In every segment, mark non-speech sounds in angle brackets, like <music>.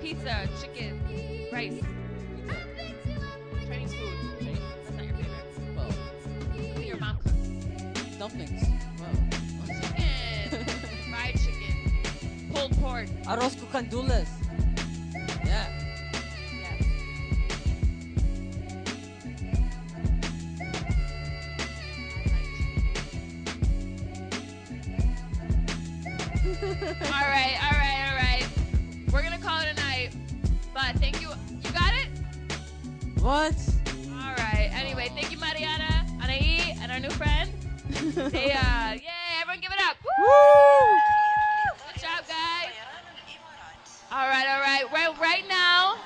pizza, chicken, rice. Chinese food. Chinese? That's not your favorite. Well, What your mom cook? dumplings. Wow. Chicken. Fried chicken. Pulled pork. Arroz con gandules. Yeah. Yes. all right, all right, all right. But thank you. You got it? What? All right. Anyway, thank you, Mariana, Anaí, and our new friend. <laughs> They, uh, yay! Everyone, give it up. Woo! Good job, guys. All right, all right. Right, right now,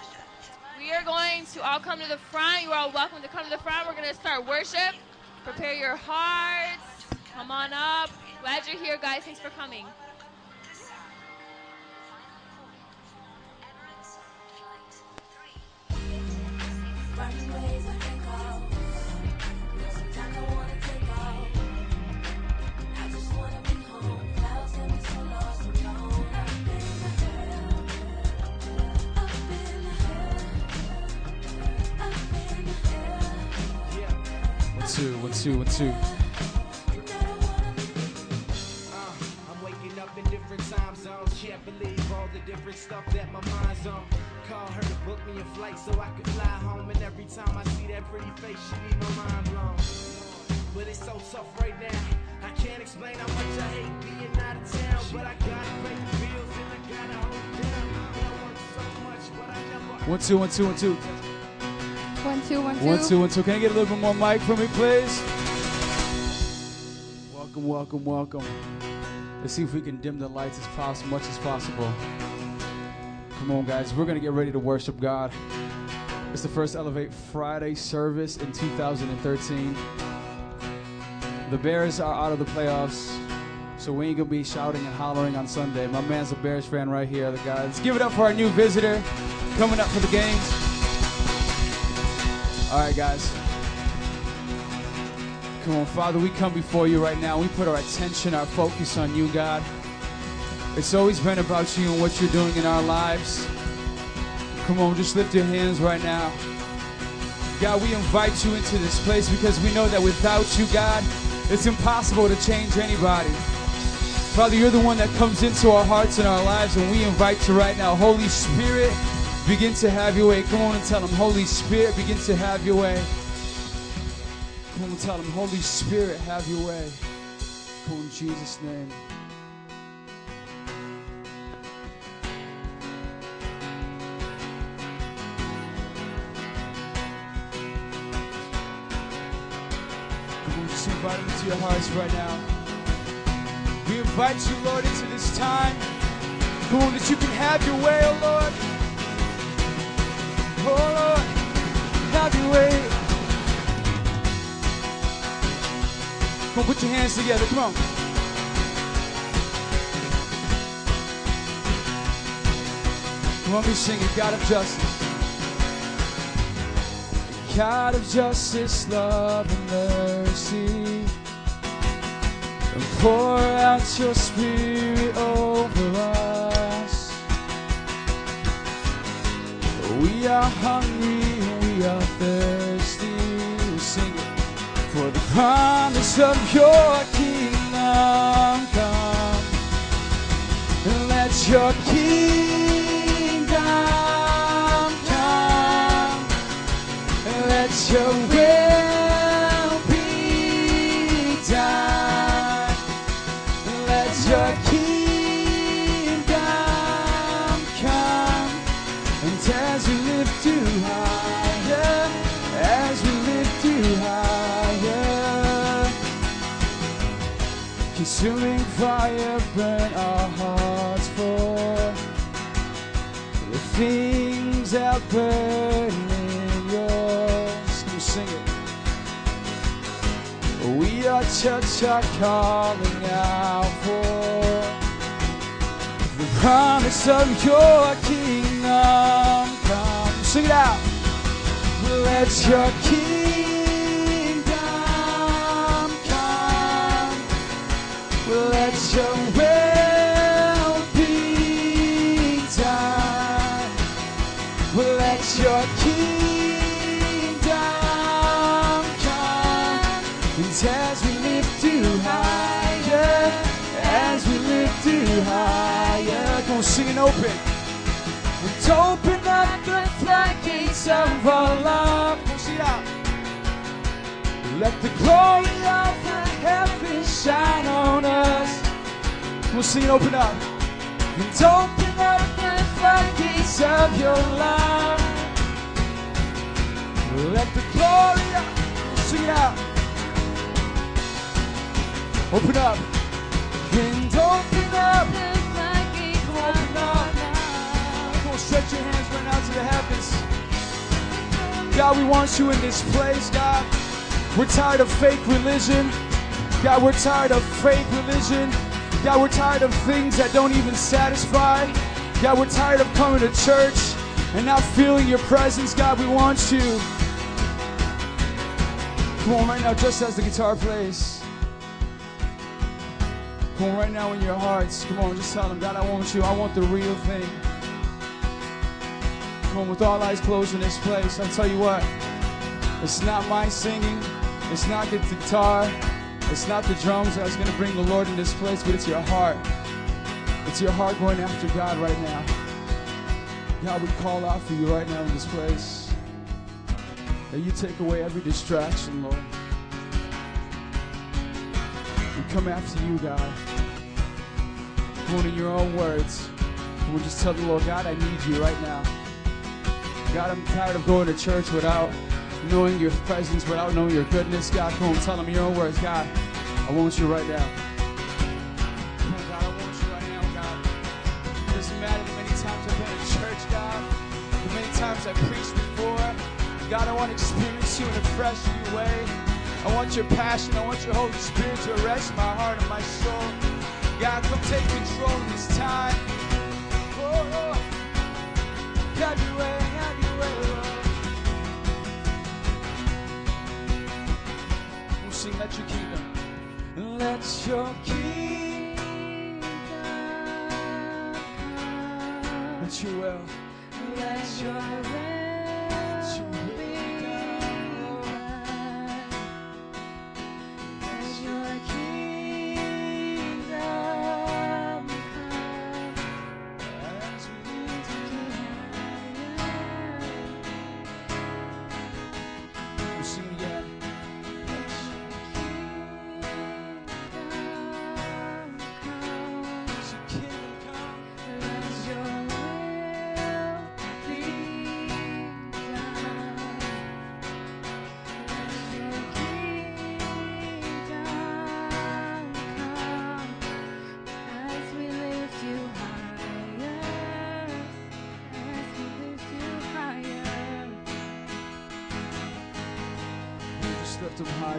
we are going to all come to the front. You're all welcome to come to the front. We're going to start worship. Prepare your hearts. Come on up. Glad you're here, guys. Thanks for coming. To book me a flight so I could fly home. And every time I see that pretty face, she leave my mind blown. But it's so tough right now. I can't explain how much I hate being out of town. But I gotta pay the bills and I gotta hold down. I work so much, but I never. One, two, one, two, one, two. One, two, one, two. One, two, one, two. Can I get a little bit more mic for me, please? Welcome, welcome, welcome. Let's see if we can dim the lights as possible, much as possible. Come on, guys. We're going to get ready to worship God. It's the first Elevate Friday service in 2013. The Bears are out of the playoffs, so we ain't going to be shouting and hollering on Sunday. My man's a Bears fan right here, the guy. Let's give it up for our new visitor coming up for the games. All right, guys. Come on, Father, we come before you right now. We put our attention, our focus on you, God. It's always been about you and what you're doing in our lives. Come on, just lift your hands right now. God, we invite you into this place because we know that without you, God, it's impossible to change anybody. Father, you're the one that comes into our hearts and our lives, and we invite you right now. Holy Spirit, begin to have your way. Come on and tell them, Holy Spirit, begin to have your way. Come on and tell them, Holy Spirit, have your way. Come on, in Jesus' name. Invite your hearts right now. We invite you, Lord, into this time. Come on, that you can have your way, oh Lord. Come on, put your hands together. Come on. Come on, we sing it. God of justice. God of justice, love and mercy. And pour out your spirit over We are hungry we are thirsty. We'll sing it. For the promise of your kingdom come. Let your kingdom come. Let your will consuming fire burn our hearts for the things that burn in yours. Can sing it? We are church are calling out for the promise of your kingdom come. Sing it out. Let your kingdom open. And open up the floodgates of our love. Let the glory of the heavens shine on us. On, sing and open up. And open up the floodgates of your love. Let the glory sing it out. Open up. And open up. Open up. Come on, stretch your hands right now to the heavens. God, we want you in this place, God. We're tired of fake religion. God, we're tired of fake religion. God, we're tired of things that don't even satisfy. God, we're tired of coming to church and not feeling your presence. God, we want you. Come on, right now, just as the guitar plays. Come on, right now in your hearts. Come on, just tell them, God, I want you. I want the real thing. Come on, with all eyes closed in this place, I'll tell you what. It's not my singing. It's not the guitar. It's not the drums that's going to bring the Lord in this place, but it's your heart. It's your heart going after God right now. God, we call out for you right now in this place. That you take away every distraction, Lord. We come after you, God. On in your own words. And we'll just tell the Lord, God, I need you right now. God, I'm tired of going to church without knowing your presence, without knowing your goodness. God, come on, tell them your own words. God, I want you right now. God, I want you right now, God. It doesn't matter the many times I've been in church, God, the many times I've preached before. God, I want to experience you in a fresh new way. I want your passion. I want your Holy Spirit to arrest my heart and my soul. God, come take control of this time. Oh, Lord. Have your way, have your sing, let your kingdom. Let your kingdom come. Let your will. Let your will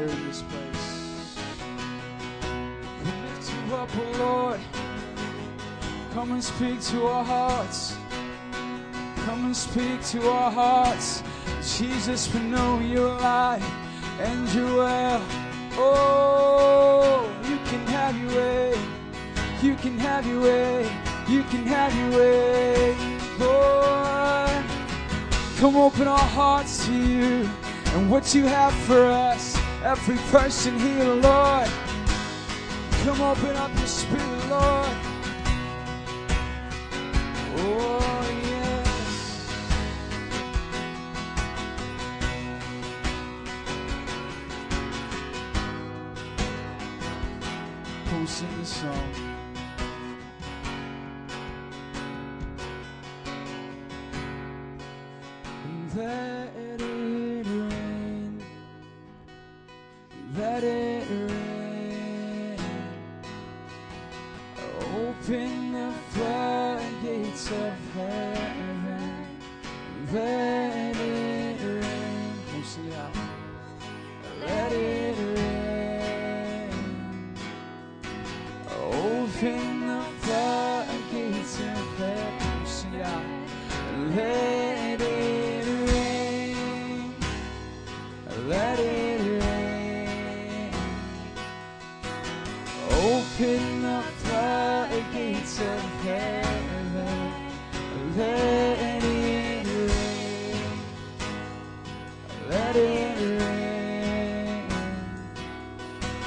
higher in this place. We lift you up, oh Lord. Come and speak to our hearts. Come and speak to our hearts. Jesus, we know you're alive and you're well. Oh, you can have your way. You can have your way. You can have your way, Lord. Come open our hearts to you and what you have for us. Every person here, Lord. Come open up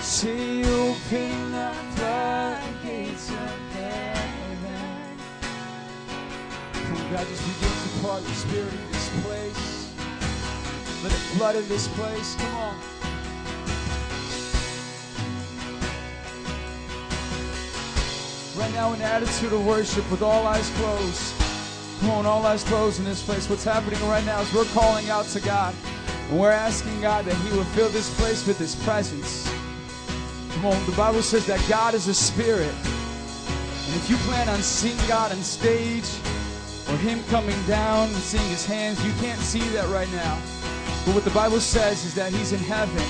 See open the floodgates of heaven. Oh God, just begin to pour the spirit in this place. Let it flood in this place. Come on. Right now, an attitude of worship with all eyes closed. Come on, all eyes closed in this place. What's happening right now is we're calling out to God. And we're asking God that He would fill this place with His presence. Come on, the Bible says that God is a spirit. And if you plan on seeing God on stage or Him coming down and seeing His hands, you can't see that right now. But what the Bible says is that He's in heaven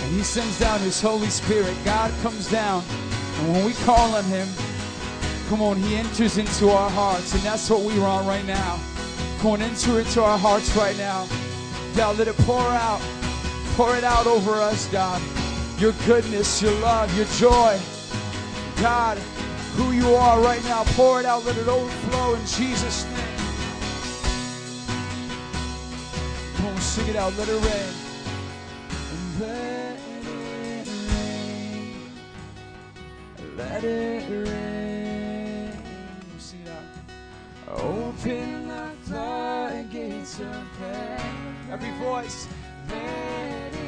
and He sends down His Holy Spirit. God comes down, and when we call on Him, come on, He enters into our hearts, and that's what we're on right now. Come on, enter into our hearts right now. God, let it pour out. Pour it out over us, God. Your goodness, your love, your joy. God, who you are right now, pour it out. Let it overflow in Jesus' name. Come on, sing it out. Let it rain. Let it rain. Let it rain. Sing it out. Open the floodgates of heaven. Every voice. Let it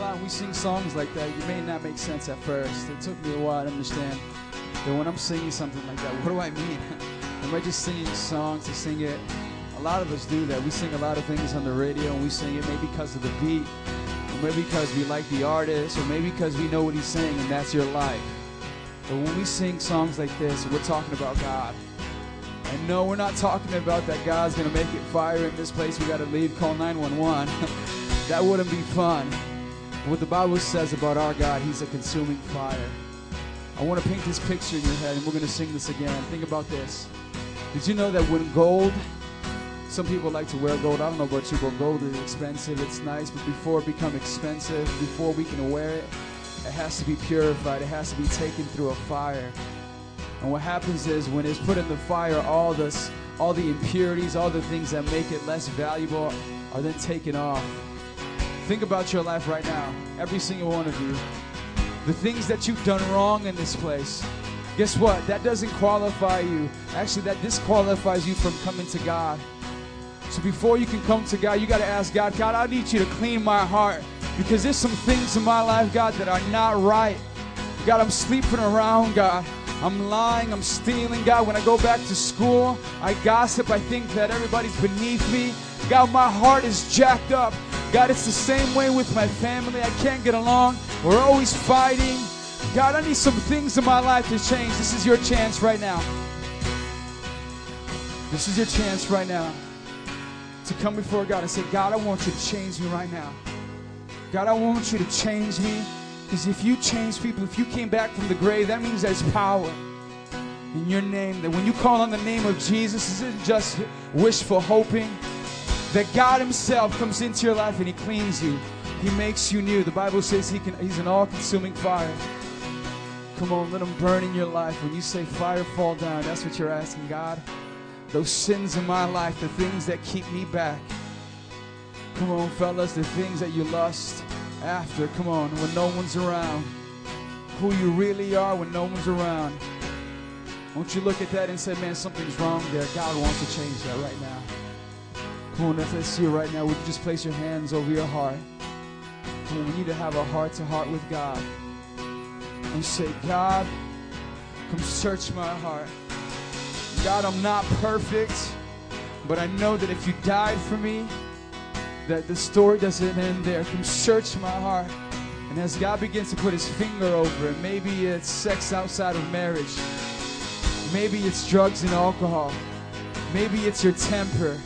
when we sing songs like that. You may not make sense at first. It took me a while to understand that when I'm singing something like that, what do I mean? <laughs> Am I just singing a song to sing it? A lot of us do that. We sing a lot of things on the radio, and we sing it maybe because of the beat, or maybe because we like the artist, or maybe because we know what he's saying, and that's your life. But when we sing songs like this, we're talking about God. And no, we're not talking about that God's gonna make it fire in this place. We gotta leave, call 911. <laughs> that wouldn't be fun. What the Bible says about our God, He's a consuming fire. I want to paint this picture in your head, and we're gonna sing this again. Think about this. Did you know that when gold, some people like to wear gold. I don't know about you, but gold is expensive. It's nice, but before it become expensive, before we can wear it, it has to be purified. It has to be taken through a fire. And what happens is when it's put in the fire, all this, all the impurities, all the things that make it less valuable are then taken off. Think about your life right now, every single one of you. The things that you've done wrong in this place. Guess what? That doesn't qualify you. Actually, that disqualifies you from coming to God. So before you can come to God, you got to ask God, God, I need you to clean my heart because there's some things in my life, God, that are not right. God, I'm sleeping around, God. I'm lying, I'm stealing, God. When I go back to school, I gossip, I think that everybody's beneath me. God, my heart is jacked up. God, it's the same way with my family. I can't get along. We're always fighting. God, I need some things in my life to change. This is your chance right now. This is your chance right now to come before God and say, God, I want you to change me right now. God, I want you to change me. Because if you change people, if you came back from the grave, that means there's power in your name. That when you call on the name of Jesus, this isn't just wishful hoping. That God Himself comes into your life and He cleans you. He makes you new. The Bible says he can, He's an all consuming fire. Come on, let Him burn in your life. When you say fire fall down, that's what you're asking God. Those sins in my life, the things that keep me back. Come on, fellas, the things that you lust after. Come on, when no one's around. Who you really are when no one's around. Won't you look at that and say, man, something's wrong there. God wants to change that right now. Come on, let's see it right now. Would you just place your hands over your heart? Come on, we need to have a heart to heart with God. And say, God, come search my heart. God, I'm not perfect, but I know that if you died for me, that the story doesn't end there. Come search my heart. And as God begins to put his finger over it, maybe it's sex outside of marriage. Maybe it's drugs and alcohol. Maybe it's your temper.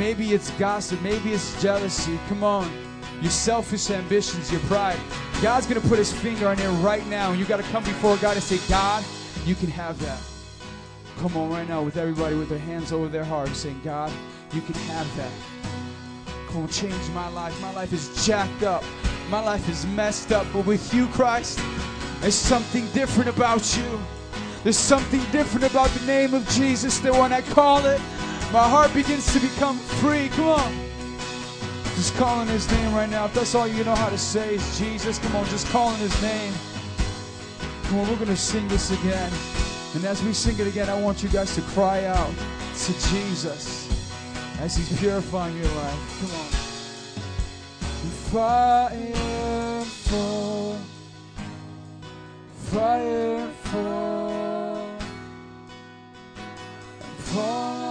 Maybe it's gossip. Maybe it's jealousy. Come on. Your selfish ambitions, your pride. God's going to put his finger on it right now. And you got to come before God and say, God, you can have that. Come on right now with everybody with their hands over their heart saying, God, you can have that. Come on, change my life. My life is jacked up. My life is messed up. But with you, Christ, there's something different about you. There's something different about the name of Jesus the one I call it, my heart begins to become free. Come on. Just calling his name right now. If that's all you know how to say is Jesus, come on, just calling his name. Come on, we're going to sing this again. And as we sing it again, I want you guys to cry out to Jesus as he's purifying your life. Come on. Fire fall, fire fall, fall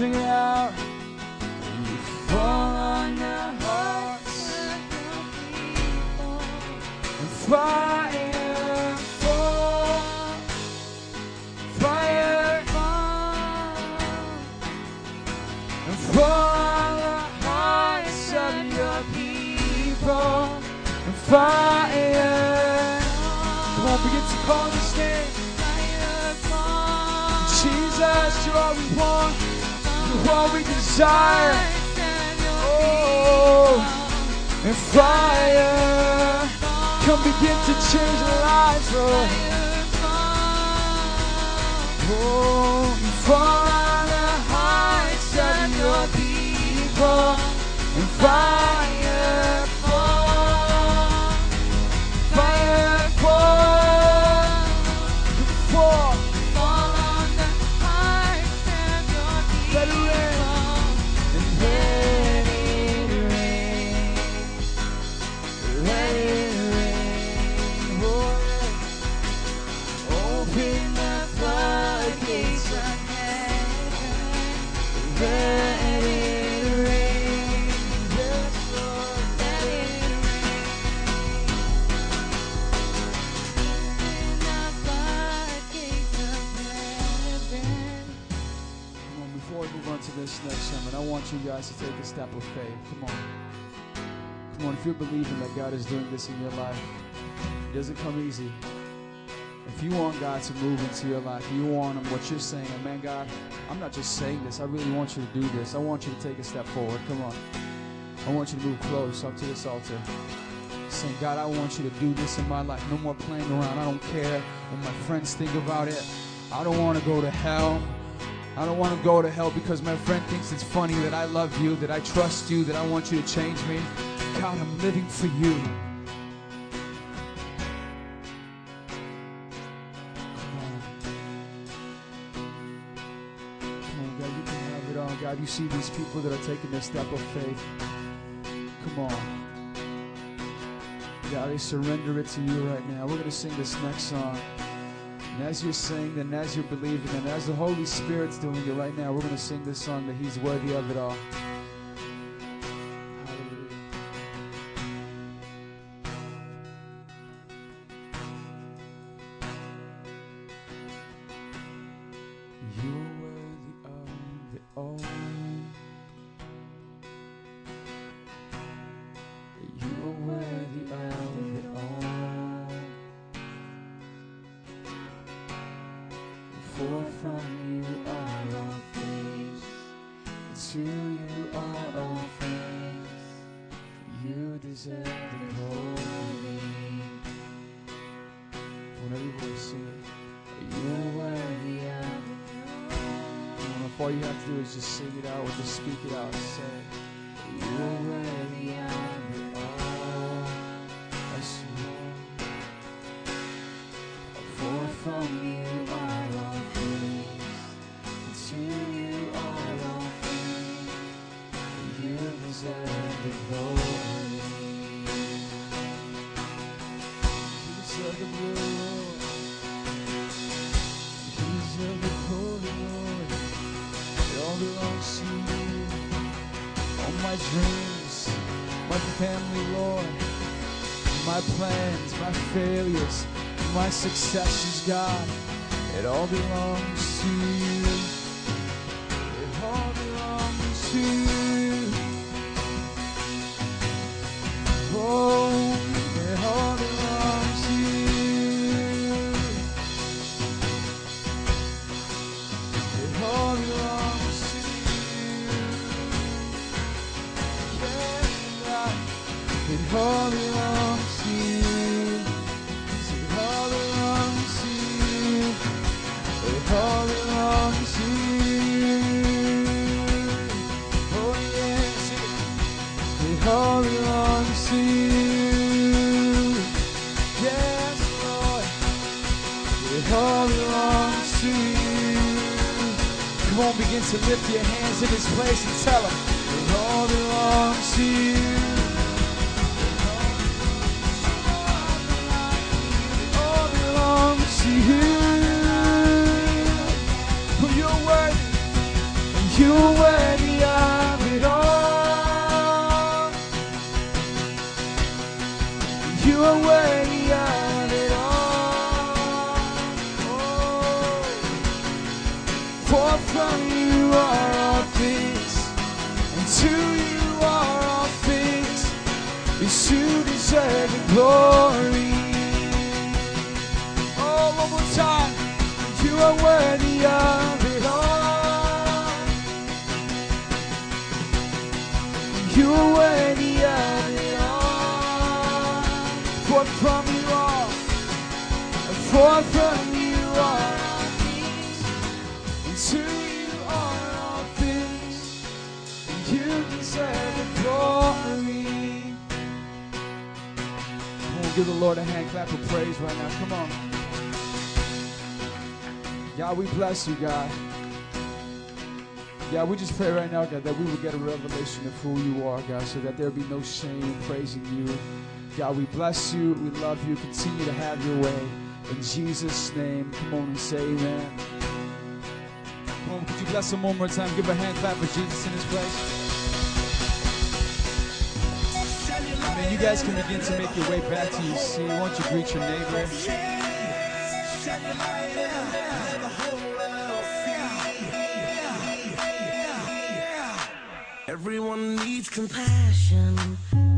sing out. You fall on the hearts and fire fall. Fire and fall the hearts of your people. And fire. Come on, begin to call His name. Fire, fall, Jesus, you're all we want. You're we desire. Oh, and fire. Come begin to change lives, Lord. Oh, you fall on the hearts of your people. And fire you guys to take a step of faith. Come on. Come on, if you're believing that God is doing this in your life, it doesn't come easy. If you want God to move into your life, you want Him, what you're saying, man, God, I'm not just saying this, I really want you to do this. I want you to take a step forward. Come on. I want you to move close up to this altar. Saying, God, I want you to do this in my life. No more playing around. I don't care what my friends think about it. I don't want to go to hell. I don't want to go to hell because my friend thinks it's funny that I love you, that I trust you, that I want you to change me. God, I'm living for you. Come on. God, you see these people that are taking this step of faith. Come on. God, I surrender it to you right now. We're going to sing this next song. And as you're singing and as you're believing and as the Holy Spirit's doing it right now, we're going to sing this song that He's worthy of it all. All you have to do is just sing it out or just speak it out and my successes, God. It all belongs to you. For from you are all things, and to you are all things. Yes, you deserve the glory. Oh, one more time. You are worthy of it all. You are worthy of it all. For from you are, for from glory. Give the Lord a hand clap of praise right now. Come on. God, we bless you, God. God, we just pray right now, God, that we will get a revelation of who you are, God, so that there be no shame in praising you. God, we bless you. We love you. Continue to have your way. In Jesus' name, come on and say amen. Come on, could you bless him one more time? Give a hand clap for Jesus in his place. You guys can begin to make your way back to your seat. Don't you greet your neighbor? Everyone needs compassion,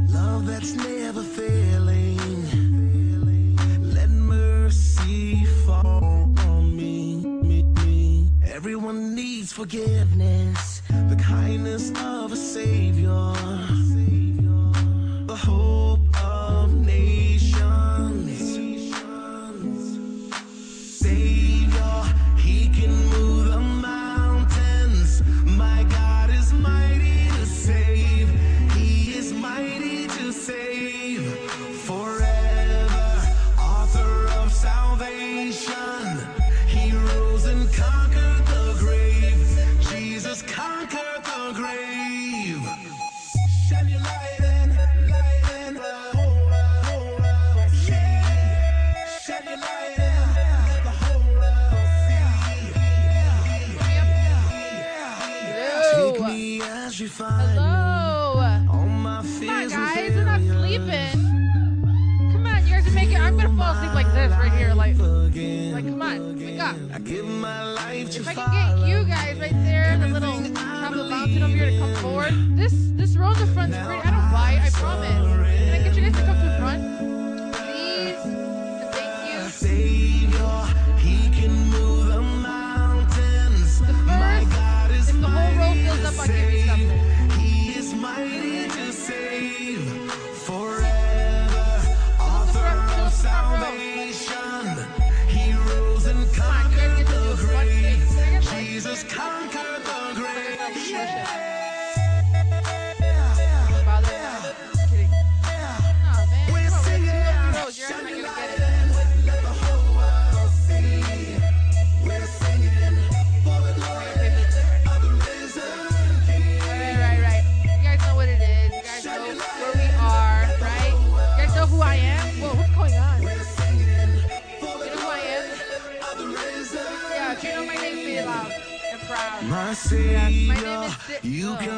love that's never failing. Let mercy fall on me, me, me. Everyone needs forgiveness, the kindness of a savior, the hope this right here. Like, like, come on, wake up. I give my life to If I can get you guys right there, the little top of the mountain over here to come forward. This this row in the front's pretty. I You can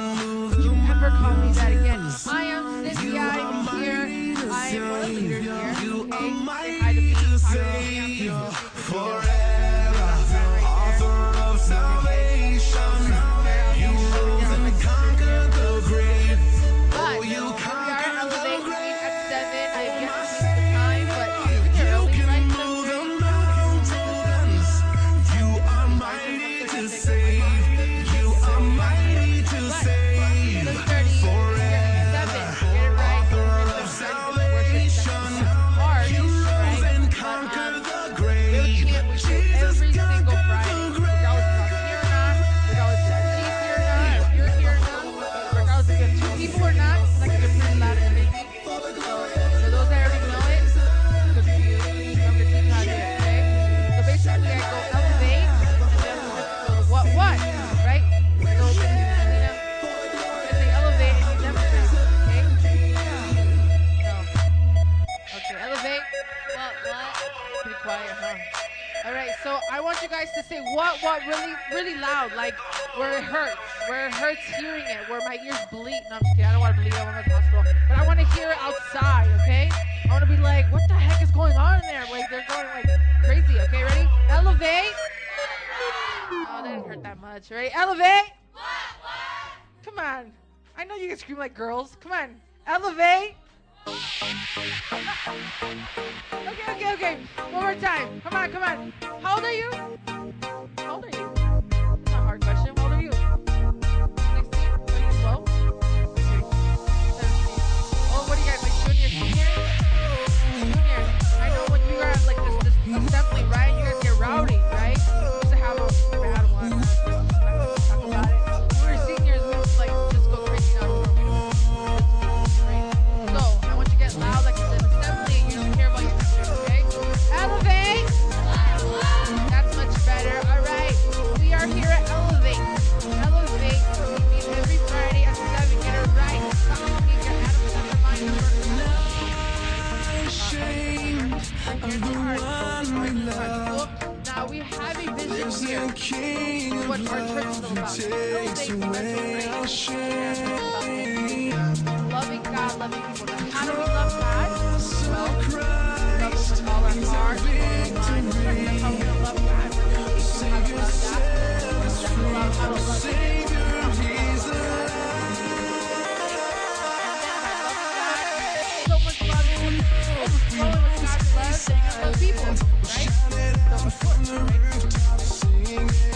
say what, what really, really loud, like where it hurts, where it hurts hearing it, where my ears bleed. No, I'm just kidding. I don't want to bleed. I want to hospital. But I want to hear it outside, okay? I want to be like, what the heck is going on in there? Like they're going like crazy, okay? Ready? Elevate. Oh, that didn't hurt that much. Ready? Elevate. Come on. I know you can scream like girls. Come on. Elevate. okay, okay, okay. One more time. Come on, come on. How old are you? singing people, right? So important, right?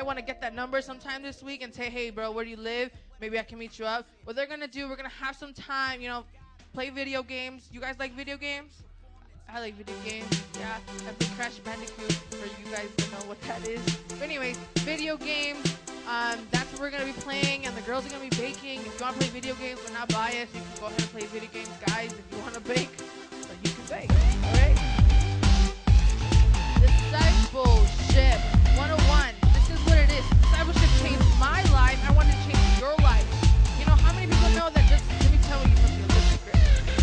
Might want to get that number sometime this week and say, hey, bro, where do you live? Maybe I can meet you up. What they're gonna do, we're gonna have some time, you know, play video games. You guys like video games? I like video games. Yeah, I play Crash Bandicoot for you guys to know what that is. But anyways, video games. Um, that's what we're gonna be playing, and the girls are gonna be baking. If you wanna play video games, we're not biased. You can go ahead and play video games, guys. If you wanna bake, you can bake. All right. Discipleship my life. I want to change your life. You know how many people know that? Just let me tell you something. a little secret.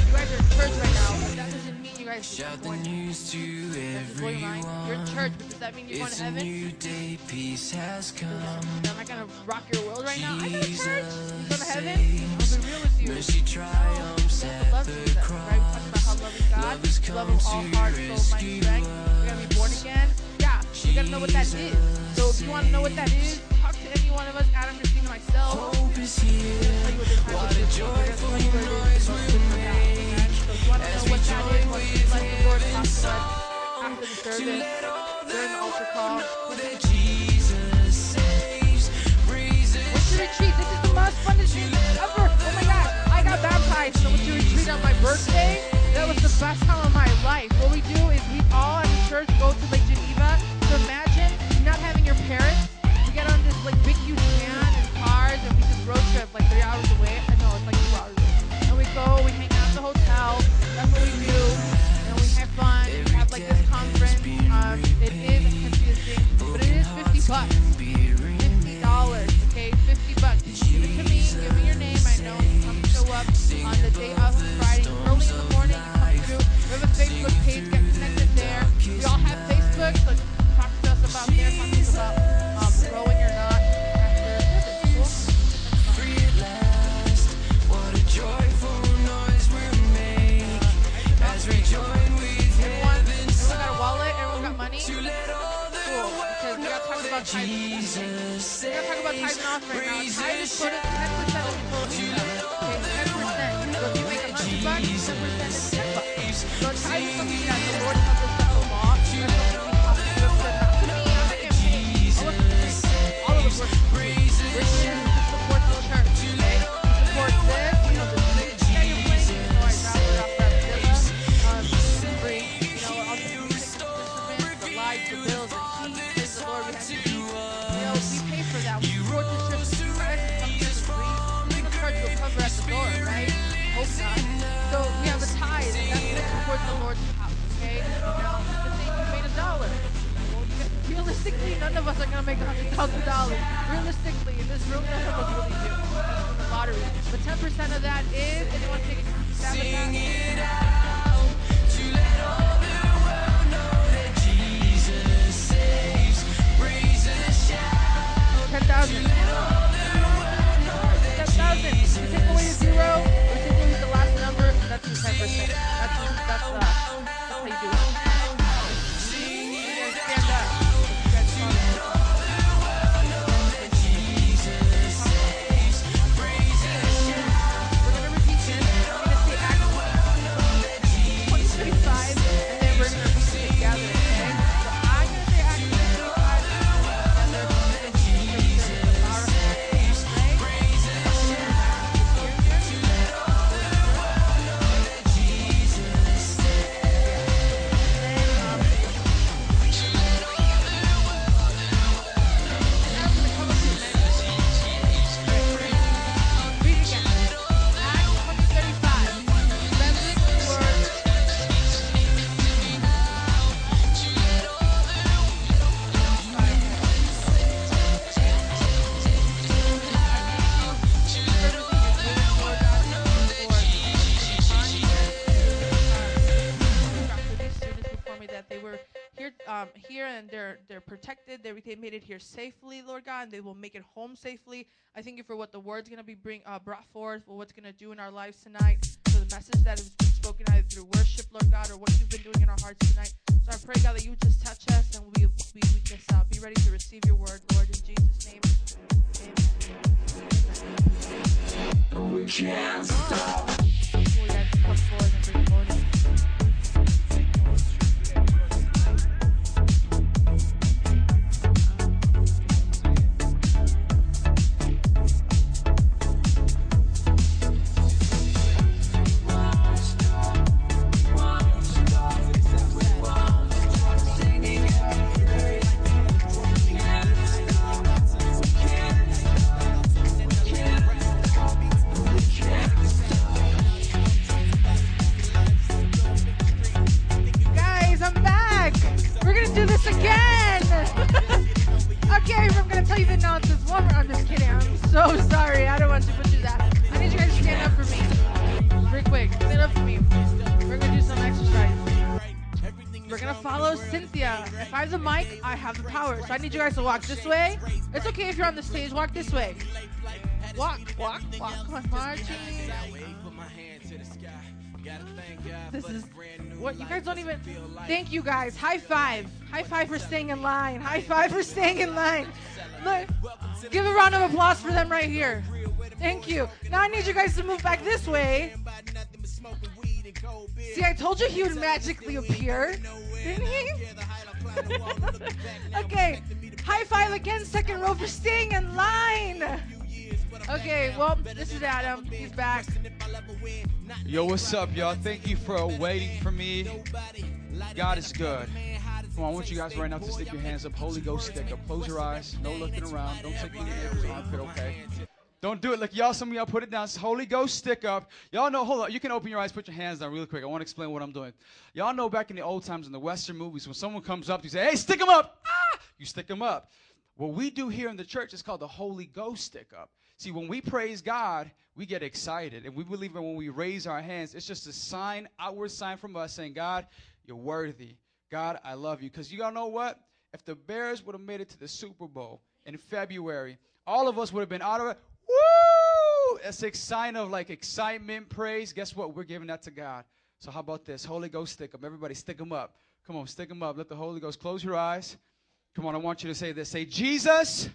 You guys are in church right now, but that doesn't mean you guys the going. news to blow your. You're in church, but does that mean you're going It's to a heaven? new day, peace has come. Am I gonna rock your world right now? I go to church. You go to heaven? I'll be real with you. Mercy triumphs at to love the Jesus, right? We talked about how loving God, Love has love of all to heart, soul, mind, strength. We're gonna be born again. Yeah, we gotta know what that is. So if you wanna know what that is, to any one of us, Adam, Christina, myself. Hope is here. What a joyful noise is. we So if you wanna as know we what that is, join what with it's like the talk to us song after the to service, let all during the altar call. know that Jesus saves. Breezes What's your retreat? This is the most funnest thing ever. Oh my god, I got baptized. So what's your retreat on my birthday? That was the best time of my life. What we do is we all as a church go to Lake Geneva. So imagine not having your parents. Like big huge van and cars and we just road trip like three hours away. I know it's like two hours away. And we go, we hang out at the hotel. That's what we do. And we have fun. We have like this conference. Um, it is a confusing, but it is 50 bucks. Fifty dollars, okay? Fifty bucks. Give it to me. Give me your name. I know you come show up on the day of Friday, early in the morning. You come through. We have a Facebook page. Get connected there. We all have Facebook, so talk to us about there. Talk to us about gotta talk about tithe. Jesus We're gonna talk about tithe and offering now. Tithe is put at 10% of the Realistically, none of us are gonna make hundred thousand dollars. Realistically, in this room, none of us really do. Lottery. But ten percent of that is anyone take that? Protected they, made it here safely lord god and they will make it home safely i thank you for what the word's going to be bring uh, brought forth for what's going to do in our lives tonight for the message that has been spoken either through worship lord god or what you've been doing in our hearts tonight so i pray god that you would just touch us and we, we, we just uh, be ready to receive your word lord in jesus name amen. We can't stop. You guys can come forward and again! <laughs> okay, if I'm gonna tell you the nonsense one more. I'm just kidding. I'm so sorry. I don't want to put you that. I need you guys to stand up for me. Real quick. Stand up for me. We're gonna do some exercise. We're gonna follow Cynthia. If I have the mic, I have the power. So I need you guys to walk this way. It's okay if you're on the stage, walk this way. Walk, walk, walk. Come on, marching. This is what you guys don't even. Thank you guys. High five. High five for staying in line. High five for staying in line. Look, give a round of applause for them right here. Thank you. Now I need you guys to move back this way. See, I told you he would magically appear, didn't he? <laughs> okay. High five again, second row for staying in line. Okay, well, this is Adam. He's back. Yo, what's up, y'all? Thank you for waiting for me. God is good. Come on, I want you guys right now to stick your hands up. Holy Ghost stick up. Close your eyes. No looking around. Don't take any air armpit, okay? Don't do it. Like y'all, some of y'all put it down. Holy Ghost stick up. Y'all know, hold on. You can open your eyes, put your hands down really quick. I want to explain what I'm doing. Y'all know back in the old times in the Western movies, when someone comes up, you say, hey, stick them up. Ah! You stick them up. What we do here in the church is called the Holy Ghost stick up. See, when we praise God, we get excited. And we believe that when we raise our hands, it's just a sign, outward sign from us saying, God, you're worthy. God, I love you. Because you all know what? If the Bears would have made it to the Super Bowl in February, all of us would have been out of it. Woo! That's a sign of like excitement, praise. Guess what? We're giving that to God. So how about this? Holy Ghost stick them. Everybody stick them up. Come on, stick them up. Let the Holy Ghost close your eyes. Come on, I want you to say this. Say, Jesus,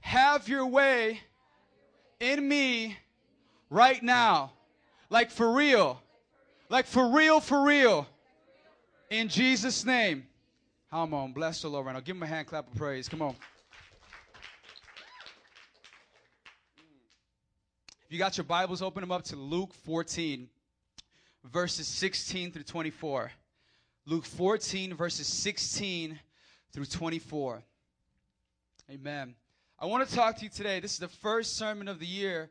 have your way in me right now. Like for real. Like for real, for real. In Jesus' name. Come on, bless the Lord right now. Give him a hand clap of praise. Come on. If you got your Bibles, open them up to Luke 14, verses 16 through 24. Luke 14, verses 16 through 24. Amen. I want to talk to you today. This is the first sermon of the year,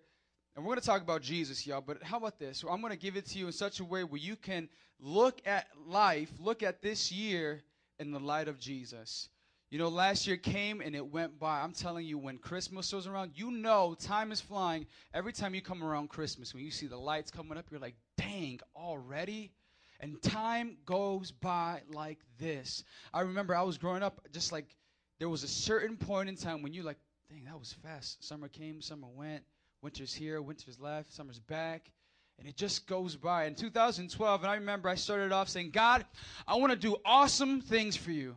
and we're going to talk about Jesus, y'all. But how about this? I'm going to give it to you in such a way where you can look at life, look at this year in the light of Jesus. You know, last year came and it went by. I'm telling you, when Christmas was around, you know time is flying. Every time you come around Christmas, when you see the lights coming up, you're like, dang, already? And time goes by like this. I remember I was growing up, just like there was a certain point in time when you're like, dang, that was fast. Summer came, summer went. Winter's here, winter's left, summer's back. And it just goes by. In 2012, and I remember I started off saying, God, I want to do awesome things for you.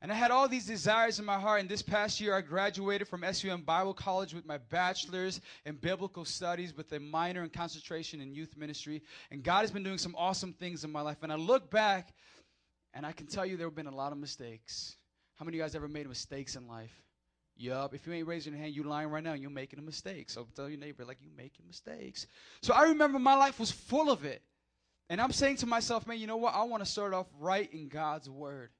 And I had all these desires in my heart. And this past year, I graduated from SUM Bible College with my bachelor's in biblical studies with a minor in concentration in youth ministry. And God has been doing some awesome things in my life. And I look back, and I can tell you there have been a lot of mistakes. How many of you guys ever made mistakes in life? Yup. If you ain't raising your hand, you lying right now. You're making a mistake. So tell your neighbor, like, you making mistakes. So I remember my life was full of it. And I'm saying to myself, man, you know what? I want to start off right in God's word.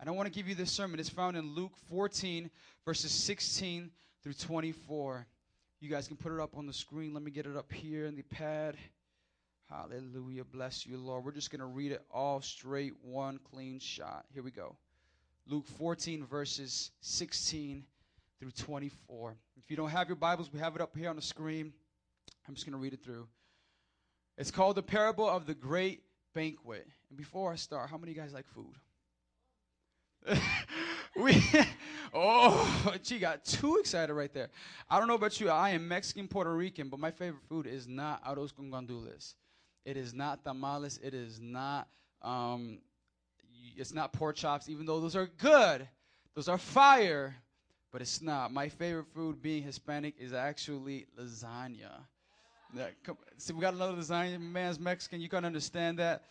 And I want to give you this sermon. It's found in Luke 14, verses 16 through 24. You guys can put it up on the screen. Let me get it up here in the pad. Hallelujah. Bless you, Lord. We're just going to read it all straight, one clean shot. Here we go. Luke 14, verses 16 through 24. If you don't have your Bibles, we have it up here on the screen. I'm just going to read it through. It's called the parable of the great banquet. And before I start, how many of you guys like food? <laughs> we oh <laughs> she got too excited right there i don't know about you i am mexican puerto rican but my favorite food is not arroz con gandules it is not tamales it is not um it's not pork chops even though those are good those are fire but it's not my favorite food being hispanic is actually lasagna yeah, come, see we got another lasagna man's mexican you can understand that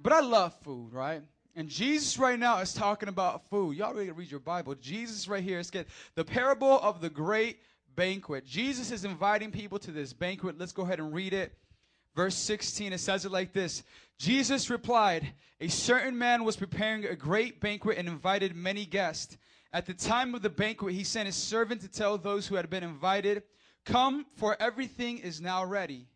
but i love food right and Jesus right now is talking about food. Y'all to read your Bible? Jesus right here is get the parable of the great banquet. Jesus is inviting people to this banquet. Let's go ahead and read it. Verse 16, it says it like this Jesus replied, A certain man was preparing a great banquet and invited many guests. At the time of the banquet, he sent his servant to tell those who had been invited, Come, for everything is now ready.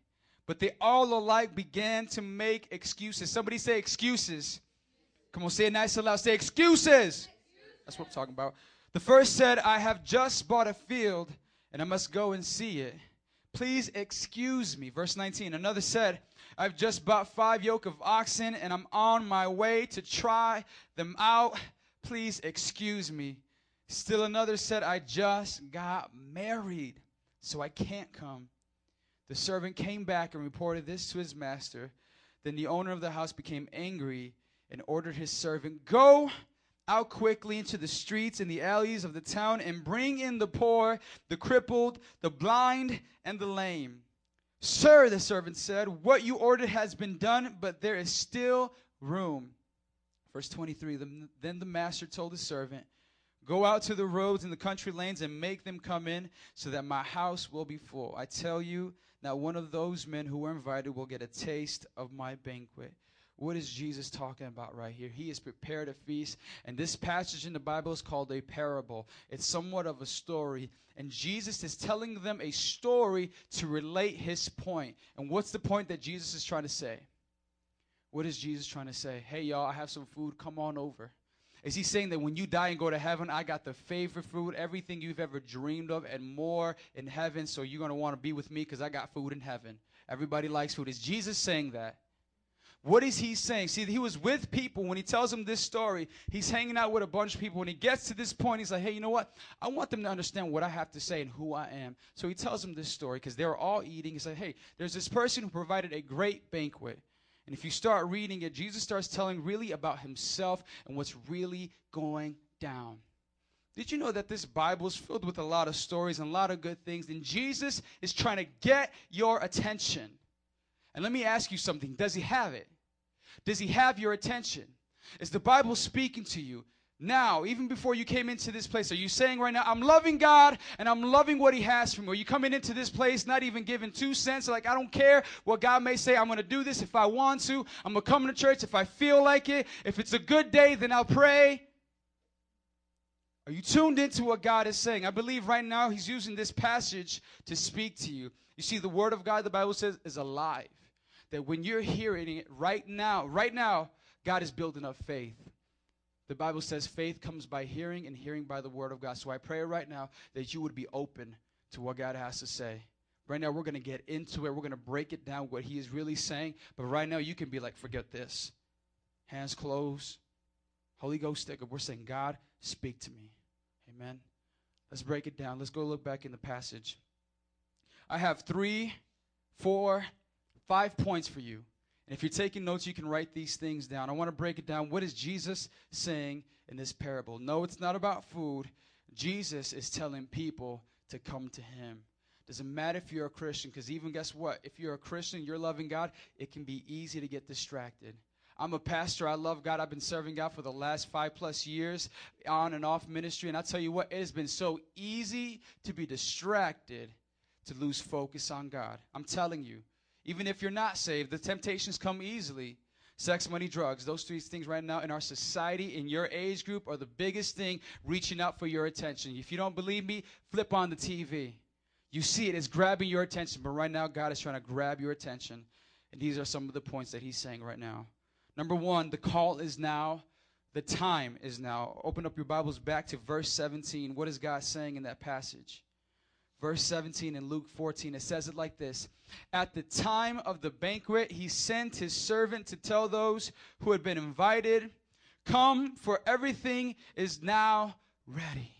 But they all alike began to make excuses. Somebody say excuses. Come on, say it nice and loud. Say excuses. That's what I'm talking about. The first said, I have just bought a field and I must go and see it. Please excuse me. Verse 19. Another said, I've just bought five yoke of oxen and I'm on my way to try them out. Please excuse me. Still another said, I just got married, so I can't come. The servant came back and reported this to his master. Then the owner of the house became angry and ordered his servant, Go out quickly into the streets and the alleys of the town and bring in the poor, the crippled, the blind, and the lame. Sir, the servant said, What you ordered has been done, but there is still room. Verse 23 Then the master told his servant, Go out to the roads and the country lanes and make them come in, so that my house will be full. I tell you, not one of those men who were invited will get a taste of my banquet. What is Jesus talking about right here? He has prepared a feast, and this passage in the Bible is called a parable. It's somewhat of a story, and Jesus is telling them a story to relate his point. And what's the point that Jesus is trying to say? What is Jesus trying to say? Hey, y'all, I have some food. Come on over. Is he saying that when you die and go to heaven, I got the favorite food, everything you've ever dreamed of, and more in heaven, so you're going to want to be with me because I got food in heaven? Everybody likes food. Is Jesus saying that? What is he saying? See, he was with people when he tells them this story. He's hanging out with a bunch of people. When he gets to this point, he's like, hey, you know what? I want them to understand what I have to say and who I am. So he tells them this story because they're all eating. He's like, hey, there's this person who provided a great banquet. And if you start reading it, Jesus starts telling really about himself and what's really going down. Did you know that this Bible is filled with a lot of stories and a lot of good things? And Jesus is trying to get your attention. And let me ask you something Does he have it? Does he have your attention? Is the Bible speaking to you? Now, even before you came into this place, are you saying right now, I'm loving God and I'm loving what He has for me? Are you coming into this place not even giving two cents? Like, I don't care what God may say. I'm going to do this if I want to. I'm going to come to church if I feel like it. If it's a good day, then I'll pray. Are you tuned into what God is saying? I believe right now He's using this passage to speak to you. You see, the Word of God, the Bible says, is alive. That when you're hearing it right now, right now, God is building up faith. The Bible says faith comes by hearing and hearing by the Word of God. So I pray right now that you would be open to what God has to say. Right now, we're going to get into it. We're going to break it down, what He is really saying. But right now, you can be like, forget this. Hands closed. Holy Ghost stick up. We're saying, God, speak to me. Amen. Let's break it down. Let's go look back in the passage. I have three, four, five points for you. And if you're taking notes, you can write these things down. I want to break it down. What is Jesus saying in this parable? No, it's not about food. Jesus is telling people to come to him. Doesn't matter if you're a Christian, because even guess what? If you're a Christian, you're loving God, it can be easy to get distracted. I'm a pastor. I love God. I've been serving God for the last five plus years on and off ministry. And I tell you what, it has been so easy to be distracted to lose focus on God. I'm telling you, even if you're not saved, the temptations come easily. Sex, money, drugs, those three things right now in our society, in your age group, are the biggest thing reaching out for your attention. If you don't believe me, flip on the TV. You see it, it's grabbing your attention, but right now, God is trying to grab your attention. And these are some of the points that He's saying right now. Number one, the call is now, the time is now. Open up your Bibles back to verse 17. What is God saying in that passage? Verse 17 in Luke 14, it says it like this At the time of the banquet, he sent his servant to tell those who had been invited, Come, for everything is now ready.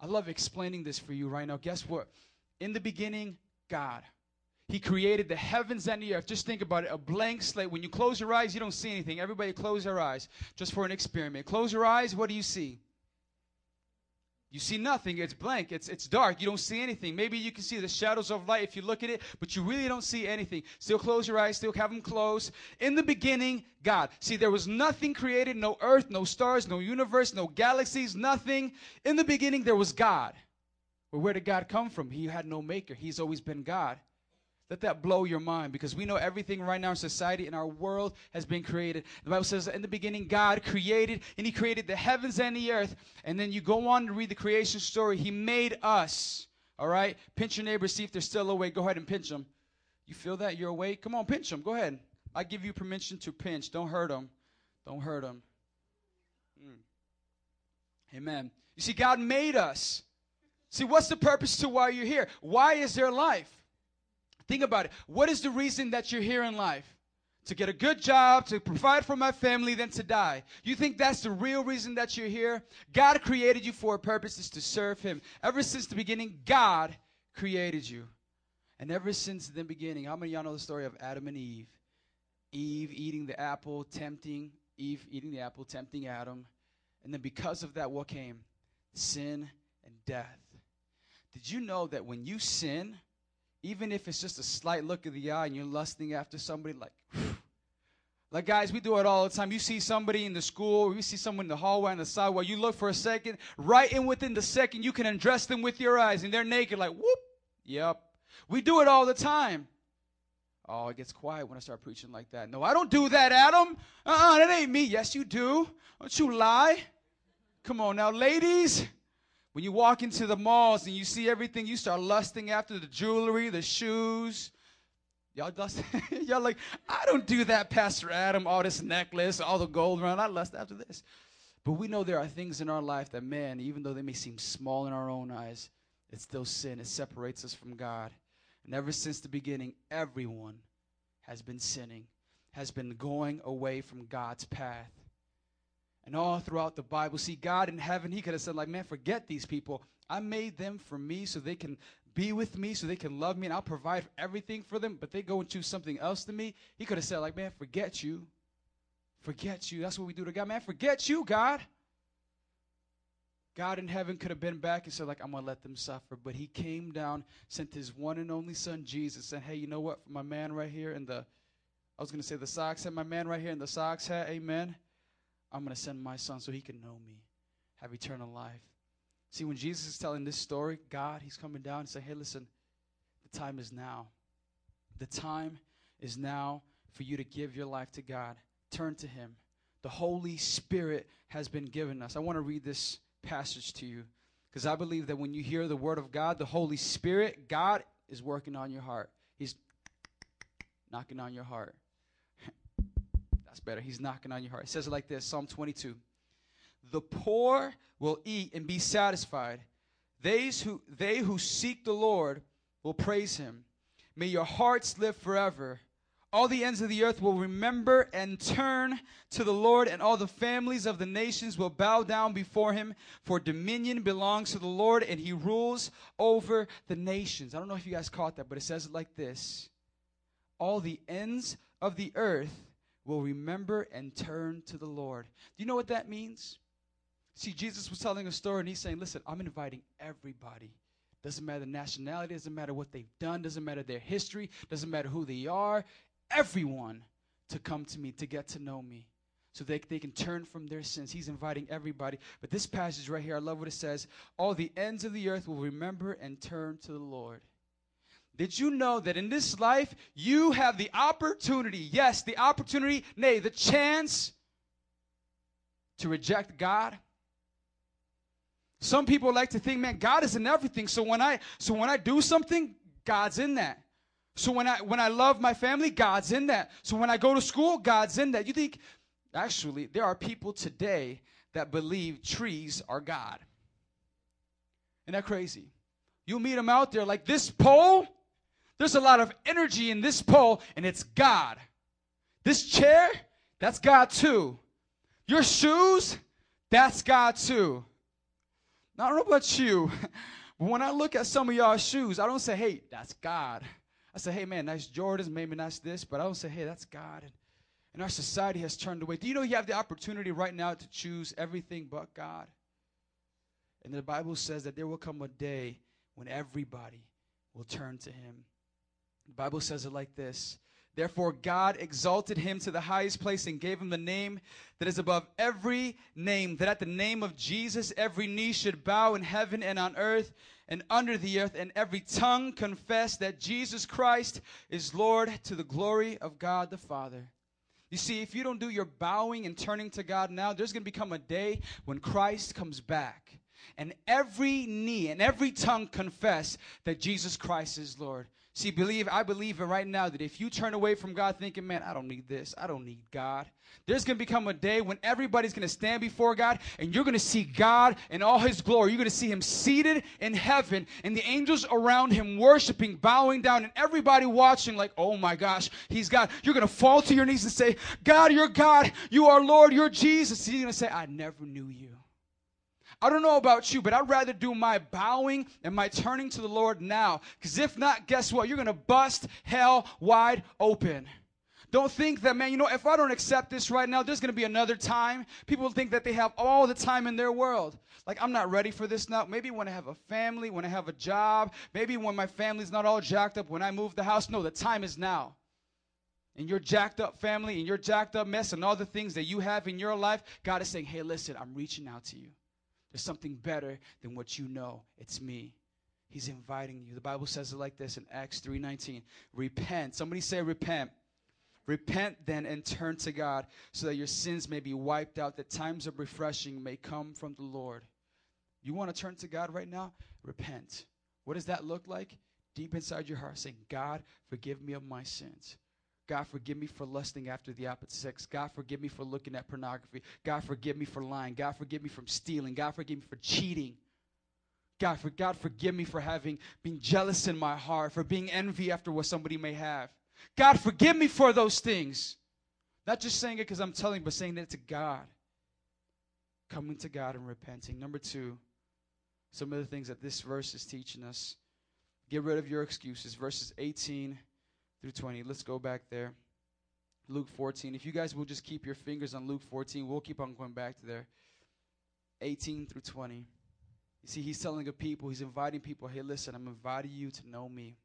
I love explaining this for you right now. Guess what? In the beginning, God. He created the heavens and the earth. Just think about it a blank slate. When you close your eyes, you don't see anything. Everybody, close your eyes just for an experiment. Close your eyes, what do you see? You see nothing. It's blank. It's, it's dark. You don't see anything. Maybe you can see the shadows of light if you look at it, but you really don't see anything. Still close your eyes. Still have them closed. In the beginning, God. See, there was nothing created no earth, no stars, no universe, no galaxies, nothing. In the beginning, there was God. But where did God come from? He had no maker. He's always been God. Let that blow your mind because we know everything right now in society in our world has been created. The Bible says in the beginning God created and he created the heavens and the earth. And then you go on to read the creation story. He made us. All right? Pinch your neighbor, see if they're still awake. Go ahead and pinch them. You feel that? You're awake? Come on, pinch them. Go ahead. I give you permission to pinch. Don't hurt them. Don't hurt them. Hmm. Amen. You You see, God made us. See, what's the purpose to why you're here? Why is there life? Think about it. What is the reason that you're here in life? To get a good job, to provide for my family, then to die. You think that's the real reason that you're here? God created you for a purpose, is to serve Him. Ever since the beginning, God created you. And ever since the beginning, how many of y'all know the story of Adam and Eve? Eve eating the apple, tempting Eve eating the apple, tempting Adam. And then because of that, what came? Sin and death. Did you know that when you sin, even if it's just a slight look of the eye and you're lusting after somebody, like, like guys, we do it all the time. You see somebody in the school, you see someone in the hallway on the sidewalk, you look for a second, right in within the second, you can undress them with your eyes, and they're naked, like, whoop, yep. We do it all the time. Oh, it gets quiet when I start preaching like that. No, I don't do that, Adam. Uh-uh, that ain't me. Yes, you do. Don't you lie. Come on now, ladies. When you walk into the malls and you see everything, you start lusting after the jewelry, the shoes. Y'all lust, <laughs> y'all like, I don't do that, Pastor Adam, all this necklace, all the gold around. I lust after this. But we know there are things in our life that, man, even though they may seem small in our own eyes, it's still sin. It separates us from God. And ever since the beginning, everyone has been sinning, has been going away from God's path. And all throughout the Bible, see, God in heaven, He could have said, like, man, forget these people. I made them for me so they can be with me, so they can love me, and I'll provide everything for them, but they go and choose something else to me. He could have said, like, man, forget you. Forget you. That's what we do to God. Man, forget you, God. God in heaven could have been back and said, like, I'm going to let them suffer. But he came down, sent his one and only son, Jesus, said, hey, you know what? For my man right here in the, I was going to say the socks hat, my man right here in the socks hat, amen. I'm going to send my son so he can know me, have eternal life. See, when Jesus is telling this story, God, he's coming down and saying, hey, listen, the time is now. The time is now for you to give your life to God. Turn to him. The Holy Spirit has been given us. I want to read this passage to you because I believe that when you hear the word of God, the Holy Spirit, God is working on your heart. He's knocking on your heart. That's better. He's knocking on your heart. It says it like this Psalm 22. The poor will eat and be satisfied. They who, they who seek the Lord will praise him. May your hearts live forever. All the ends of the earth will remember and turn to the Lord, and all the families of the nations will bow down before him. For dominion belongs to the Lord, and he rules over the nations. I don't know if you guys caught that, but it says it like this All the ends of the earth will remember and turn to the Lord. Do you know what that means? See, Jesus was telling a story, and he's saying, Listen, I'm inviting everybody. Doesn't matter nationality, doesn't matter what they've done, doesn't matter their history, doesn't matter who they are, everyone to come to me, to get to know me, so they, they can turn from their sins. He's inviting everybody. But this passage right here, I love what it says All the ends of the earth will remember and turn to the Lord. Did you know that in this life, you have the opportunity, yes, the opportunity, nay, the chance to reject God? Some people like to think, man, God is in everything. So when I so when I do something, God's in that. So when I when I love my family, God's in that. So when I go to school, God's in that. You think actually there are people today that believe trees are God. Isn't that crazy? You'll meet them out there like this pole. There's a lot of energy in this pole, and it's God. This chair, that's God too. Your shoes, that's God too. I don't know about you, <laughs> but when I look at some of y'all's shoes, I don't say, hey, that's God. I say, hey, man, nice Jordans, maybe nice this, but I don't say, hey, that's God. And our society has turned away. Do you know you have the opportunity right now to choose everything but God? And the Bible says that there will come a day when everybody will turn to Him. The Bible says it like this Therefore, God exalted him to the highest place and gave him the name that is above every name, that at the name of Jesus every knee should bow in heaven and on earth and under the earth, and every tongue confess that Jesus Christ is Lord to the glory of God the Father. You see, if you don't do your bowing and turning to God now, there's going to become a day when Christ comes back. And every knee and every tongue confess that Jesus Christ is Lord. See, believe I believe it right now that if you turn away from God thinking, man, I don't need this, I don't need God, there's gonna become a day when everybody's gonna stand before God and you're gonna see God in all his glory. You're gonna see him seated in heaven and the angels around him worshiping, bowing down, and everybody watching, like, oh my gosh, he's God. You're gonna fall to your knees and say, God, you're God, you are Lord, you're Jesus. He's gonna say, I never knew you. I don't know about you, but I'd rather do my bowing and my turning to the Lord now. Because if not, guess what? You're going to bust hell wide open. Don't think that, man, you know, if I don't accept this right now, there's going to be another time. People think that they have all the time in their world. Like, I'm not ready for this now. Maybe when I have a family, when I have a job, maybe when my family's not all jacked up, when I move the house. No, the time is now. And your jacked up family and your jacked up mess and all the things that you have in your life, God is saying, hey, listen, I'm reaching out to you. There's something better than what you know. It's me. He's inviting you. The Bible says it like this in Acts 3:19. Repent. Somebody say repent. Repent then and turn to God so that your sins may be wiped out, that times of refreshing may come from the Lord. You want to turn to God right now? Repent. What does that look like? Deep inside your heart, saying, God, forgive me of my sins. God, forgive me for lusting after the opposite sex. God, forgive me for looking at pornography. God, forgive me for lying. God, forgive me from stealing. God, forgive me for cheating. God, for God, forgive me for having been jealous in my heart, for being envy after what somebody may have. God, forgive me for those things. Not just saying it because I'm telling, but saying it to God. Coming to God and repenting. Number two, some of the things that this verse is teaching us. Get rid of your excuses. Verses 18 through 20. Let's go back there. Luke 14. If you guys will just keep your fingers on Luke 14, we'll keep on going back to there. 18 through 20. You see, he's telling the people, he's inviting people, hey, listen, I'm inviting you to know me,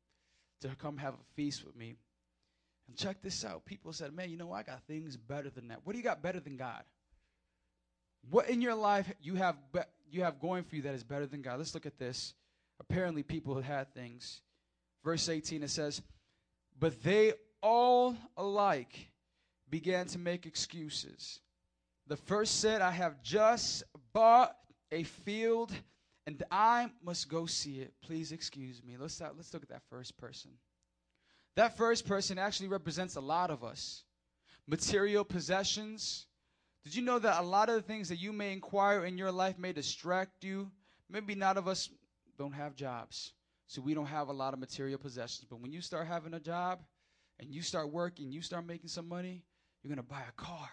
to come have a feast with me. And check this out. People said, man, you know, I got things better than that. What do you got better than God? What in your life you have be- you have going for you that is better than God? Let's look at this. Apparently, people had things. Verse 18, it says, But they all alike began to make excuses. The first said, I have just bought a field and I must go see it. Please excuse me. Let's, start, let's look at that first person. That first person actually represents a lot of us. Material possessions. Did you know that a lot of the things that you may inquire in your life may distract you? Maybe not of us don't have jobs, so we don't have a lot of material possessions. But when you start having a job and you start working, you start making some money, you're gonna buy a car.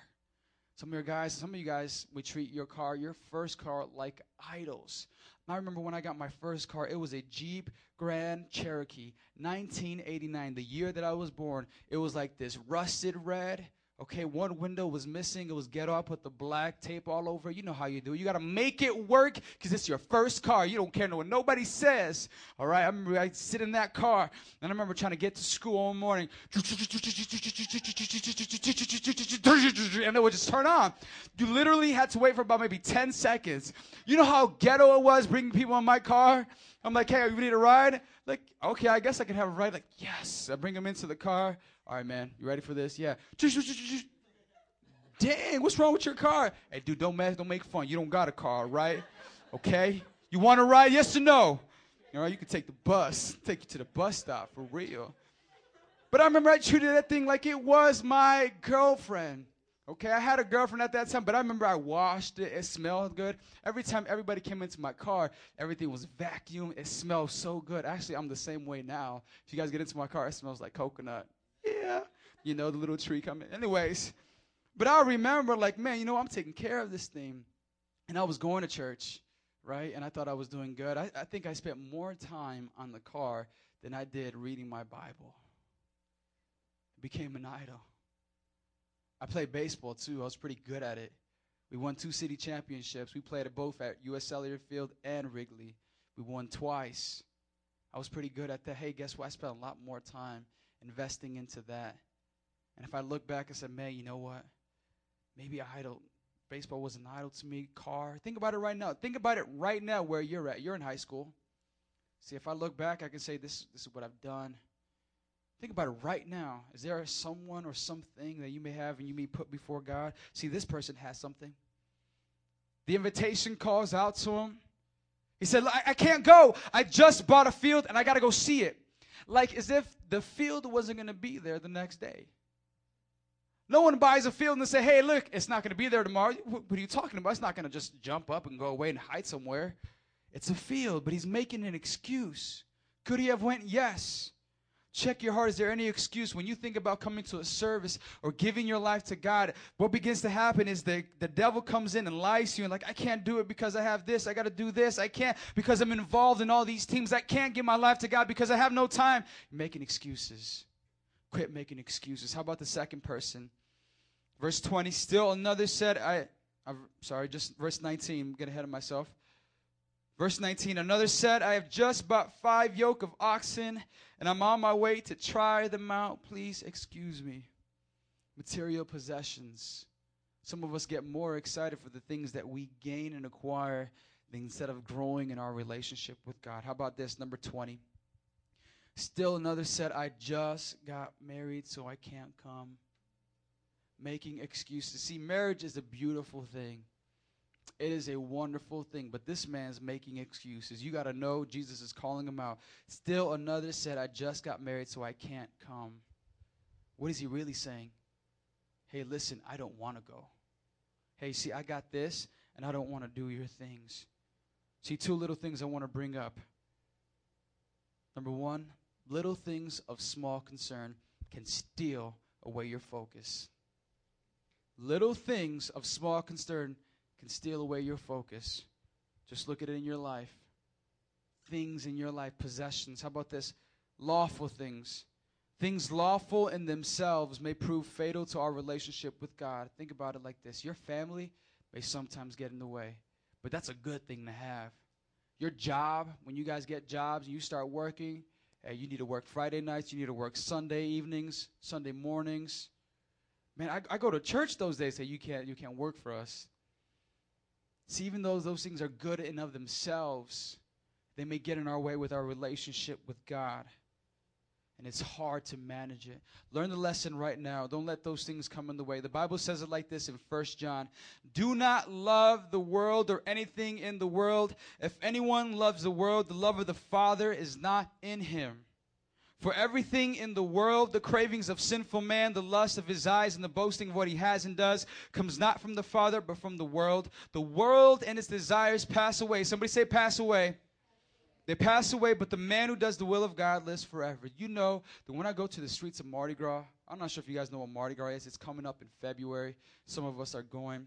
Some of your guys, some of you guys would treat your car, your first car, like idols. I remember when I got my first car, it was a Jeep Grand Cherokee, 1989, the year that I was born. It was like this rusted red. Okay, one window was missing. It was ghetto. I put the black tape all over. You know how you do. You got to make it work because it's your first car. You don't care what nobody says. All right. I remember I sit in that car and I remember trying to get to school all morning. And it would just turn on. You literally had to wait for about maybe 10 seconds. You know how ghetto it was bringing people in my car? I'm like, hey, you need a ride? Like, okay, I guess I can have a ride. Like, yes. I bring them into the car. All right, man, you ready for this? Yeah. Dang, what's wrong with your car? Hey, dude, don't mess, don't make fun. You don't got a car, right? Okay. You want to ride? Yes or no? All right, you can take the bus, take you to the bus stop for real. But I remember I treated that thing like it was my girlfriend. Okay, I had a girlfriend at that time, but I remember I washed it. It smelled good. Every time everybody came into my car, everything was vacuumed. It smelled so good. Actually, I'm the same way now. If you guys get into my car, it smells like coconut. Yeah, you know the little tree coming. Anyways, but I remember like, man, you know, I'm taking care of this thing, and I was going to church, right? And I thought I was doing good. I, I think I spent more time on the car than I did reading my Bible. It became an idol. I played baseball too. I was pretty good at it. We won two city championships. We played it both at U.S. Cellular Field and Wrigley. We won twice. I was pretty good at that. Hey, guess what? I spent a lot more time investing into that. And if I look back and said, man, you know what? Maybe idol, baseball was an idol to me. Car. Think about it right now. Think about it right now where you're at. You're in high school. See, if I look back, I can say this, this is what I've done. Think about it right now. Is there someone or something that you may have and you may put before God? See, this person has something. The invitation calls out to him. He said, I, I can't go. I just bought a field and I got to go see it. Like as if the field wasn't going to be there the next day. No one buys a field and say, hey, look, it's not going to be there tomorrow. What, are you talking about? It's not going to just jump up and go away and hide somewhere. It's a field, but he's making an excuse. Could he have went? Yes. Check your heart. Is there any excuse when you think about coming to a service or giving your life to God? What begins to happen is the, the devil comes in and lies to you and like, I can't do it because I have this. I got to do this. I can't because I'm involved in all these teams. I can't give my life to God because I have no time. You're making excuses. Quit making excuses. How about the second person? Verse 20, still another said, I, I'm sorry, just verse 19, I'm getting ahead of myself. Verse 19, another said, I have just bought five yoke of oxen, and I'm on my way to try them out. Please excuse me. Material possessions. Some of us get more excited for the things that we gain and acquire instead of growing in our relationship with God. How about this? Number 20. Still another said, I just got married, so I can't come making excuses. See, marriage is a beautiful thing. It is a wonderful thing, but this man's making excuses. You got to know Jesus is calling him out. Still another said, I just got married, so I can't come. What is he really saying? Hey, listen, I don't want to go. Hey, see, I got this, and I don't want to do your things. See, two little things I want to bring up. Number one, little things of small concern can steal away your focus. Little things of small concern can steal away your focus. Just look at it in your life. Things in your life, possessions. How about this? Lawful things. Things lawful in themselves may prove fatal to our relationship with God. Think about it like this your family may sometimes get in the way, but that's a good thing to have. Your job, when you guys get jobs and you start working, hey, you need to work Friday nights, you need to work Sunday evenings, Sunday mornings. Man, I, I go to church those days. Say you can't, you can't work for us. See, even though those things are good in of themselves, they may get in our way with our relationship with God, and it's hard to manage it. Learn the lesson right now. Don't let those things come in the way. The Bible says it like this in First John: Do not love the world or anything in the world. If anyone loves the world, the love of the Father is not in him. For everything in the world, the cravings of sinful man, the lust of his eyes, and the boasting of what he has and does, comes not from the Father, but from the world. The world and its desires pass away. Somebody say, pass away. They pass away, but the man who does the will of God lives forever. You know that when I go to the streets of Mardi Gras, I'm not sure if you guys know what Mardi Gras is. It's coming up in February. Some of us are going.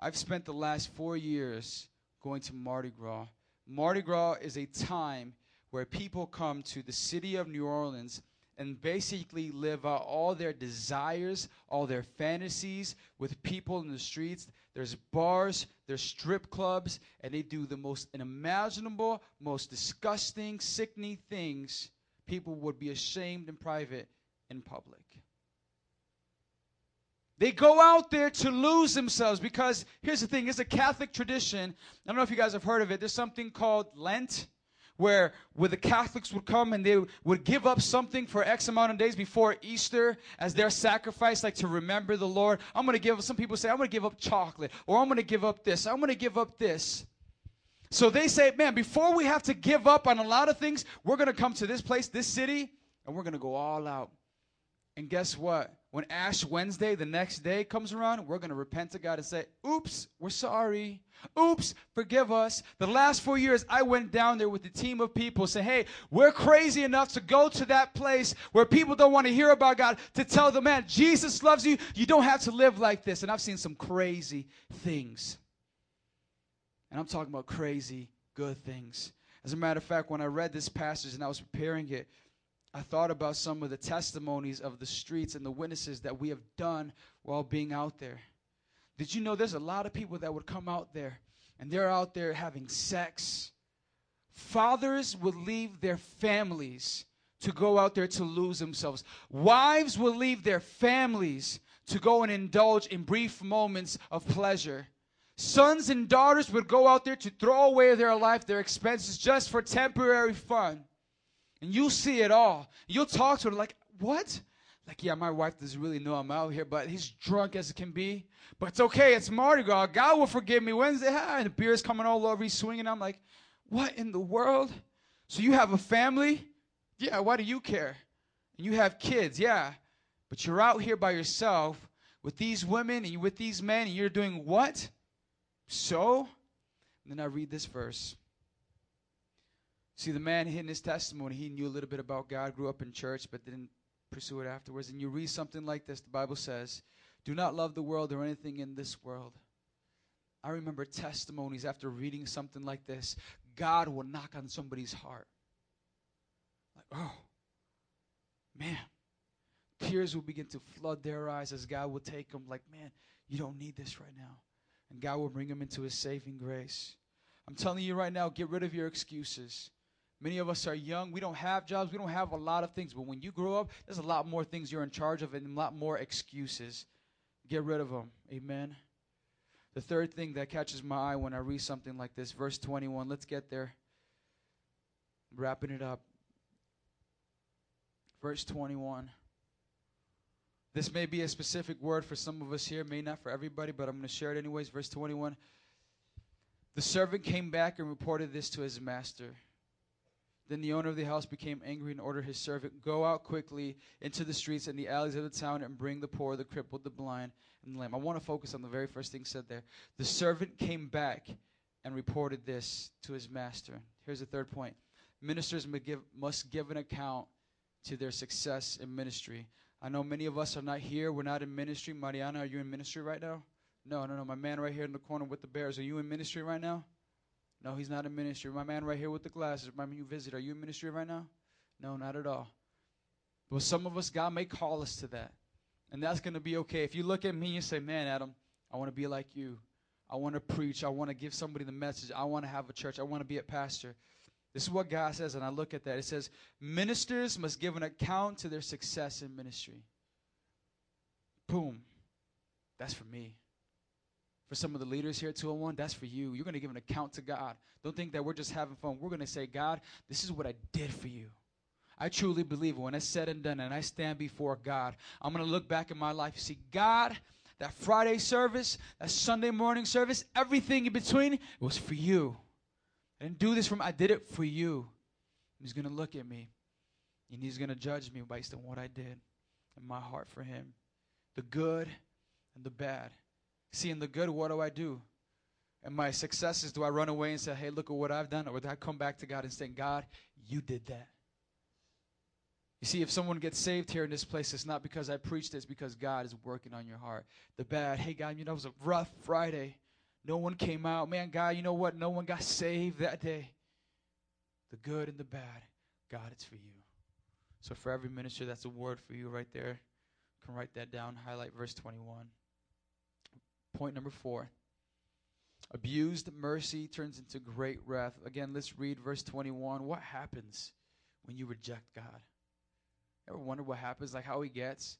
I've spent the last four years going to Mardi Gras. Mardi Gras is a time where people come to the city of New Orleans and basically live out all their desires, all their fantasies with people in the streets. There's bars, there's strip clubs, and they do the most unimaginable, most disgusting, sickening things people would be ashamed in private in public. They go out there to lose themselves because here's the thing it's a Catholic tradition. I don't know if you guys have heard of it. There's something called Lent where where the Catholics would come and they would give up something for X amount of days before Easter as their sacrifice, like to remember the Lord. I'm gonna give some people say, I'm gonna give up chocolate, or I'm gonna give up this, I'm gonna give up this. So they say, man, before we have to give up on a lot of things, we're gonna come to this place, this city, and we're gonna go all out. And guess what? When Ash Wednesday, the next day, comes around, we're going to repent to God and say, Oops, we're sorry. Oops, forgive us. The last four years, I went down there with a team of people, say, Hey, we're crazy enough to go to that place where people don't want to hear about God to tell them, Man, Jesus loves you. You don't have to live like this. And I've seen some crazy things. And I'm talking about crazy good things. As a matter of fact, when I read this passage and I was preparing it, I thought about some of the testimonies of the streets and the witnesses that we have done while being out there. Did you know there's a lot of people that would come out there and they're out there having sex? Fathers would leave their families to go out there to lose themselves. Wives will leave their families to go and indulge in brief moments of pleasure. Sons and daughters would go out there to throw away their life, their expenses, just for temporary fun. And you'll see it all. You'll talk to her like, what? Like, yeah, my wife doesn't really know I'm out here, but he's drunk as it can be. But it's okay. It's Mardi Gras. God will forgive me Wednesday. Ah, and the beer's coming all over. He's swinging. I'm like, what in the world? So you have a family Yeah, why do you care? And you have kids, yeah. But you're out here by yourself with these women and you with these men and you're doing what? So? And then I read this verse. See, the man in his testimony, he knew a little bit about God, grew up in church, but didn't pursue it afterwards. And you read something like this the Bible says, Do not love the world or anything in this world. I remember testimonies after reading something like this. God will knock on somebody's heart. Like, oh, man. Tears will begin to flood their eyes as God will take them, like, man, you don't need this right now. And God will bring them into his saving grace. I'm telling you right now, get rid of your excuses. Many of us are young. We don't have jobs. We don't have a lot of things. But when you grow up, there's a lot more things you're in charge of and a lot more excuses. Get rid of them. Amen. The third thing that catches my eye when I read something like this, verse 21, let's get there. Wrapping it up. Verse 21. This may be a specific word for some of us here, may not for everybody, but I'm going to share it anyways. Verse 21. The servant came back and reported this to his master. Then the owner of the house became angry and ordered his servant, Go out quickly into the streets and the alleys of the town and bring the poor, the crippled, the blind, and the lame. I want to focus on the very first thing said there. The servant came back and reported this to his master. Here's the third point ministers must give, must give an account to their success in ministry. I know many of us are not here. We're not in ministry. Mariana, are you in ministry right now? No, no, no. My man right here in the corner with the bears, are you in ministry right now? No, he's not in ministry. My man right here with the glasses, my new visit, are you in ministry right now? No, not at all. But some of us, God may call us to that. And that's going to be okay. If you look at me and say, man, Adam, I want to be like you. I want to preach. I want to give somebody the message. I want to have a church. I want to be a pastor. This is what God says, and I look at that. It says, ministers must give an account to their success in ministry. Boom. That's for me. For some of the leaders here at 201, that's for you. You're going to give an account to God. Don't think that we're just having fun. We're going to say, God, this is what I did for you. I truly believe when it's said and done and I stand before God, I'm going to look back in my life and see, God, that Friday service, that Sunday morning service, everything in between, it was for you. I didn't do this from, I did it for you. He's going to look at me and he's going to judge me based on what I did and my heart for him. The good and the bad. See, in the good, what do I do? And my successes, do I run away and say, hey, look at what I've done? Or do I come back to God and say, God, you did that? You see, if someone gets saved here in this place, it's not because I preached, it's because God is working on your heart. The bad, hey, God, you know, it was a rough Friday. No one came out. Man, God, you know what? No one got saved that day. The good and the bad, God, it's for you. So for every minister, that's a word for you right there. You can write that down, highlight verse 21. Point number four. Abused mercy turns into great wrath. Again, let's read verse 21. What happens when you reject God? Ever wonder what happens? Like how he gets?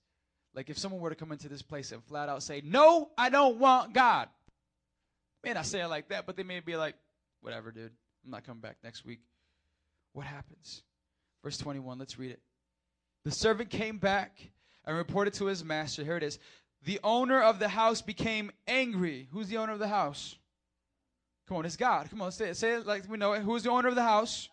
Like if someone were to come into this place and flat out say, No, I don't want God. May not say it like that, but they may be like, Whatever, dude. I'm not coming back next week. What happens? Verse 21, let's read it. The servant came back and reported to his master. Here it is. The owner of the house became angry. Who's the owner of the house? Come on, it's God. Come on, say it. Say it like we know it. Who's the owner of the house?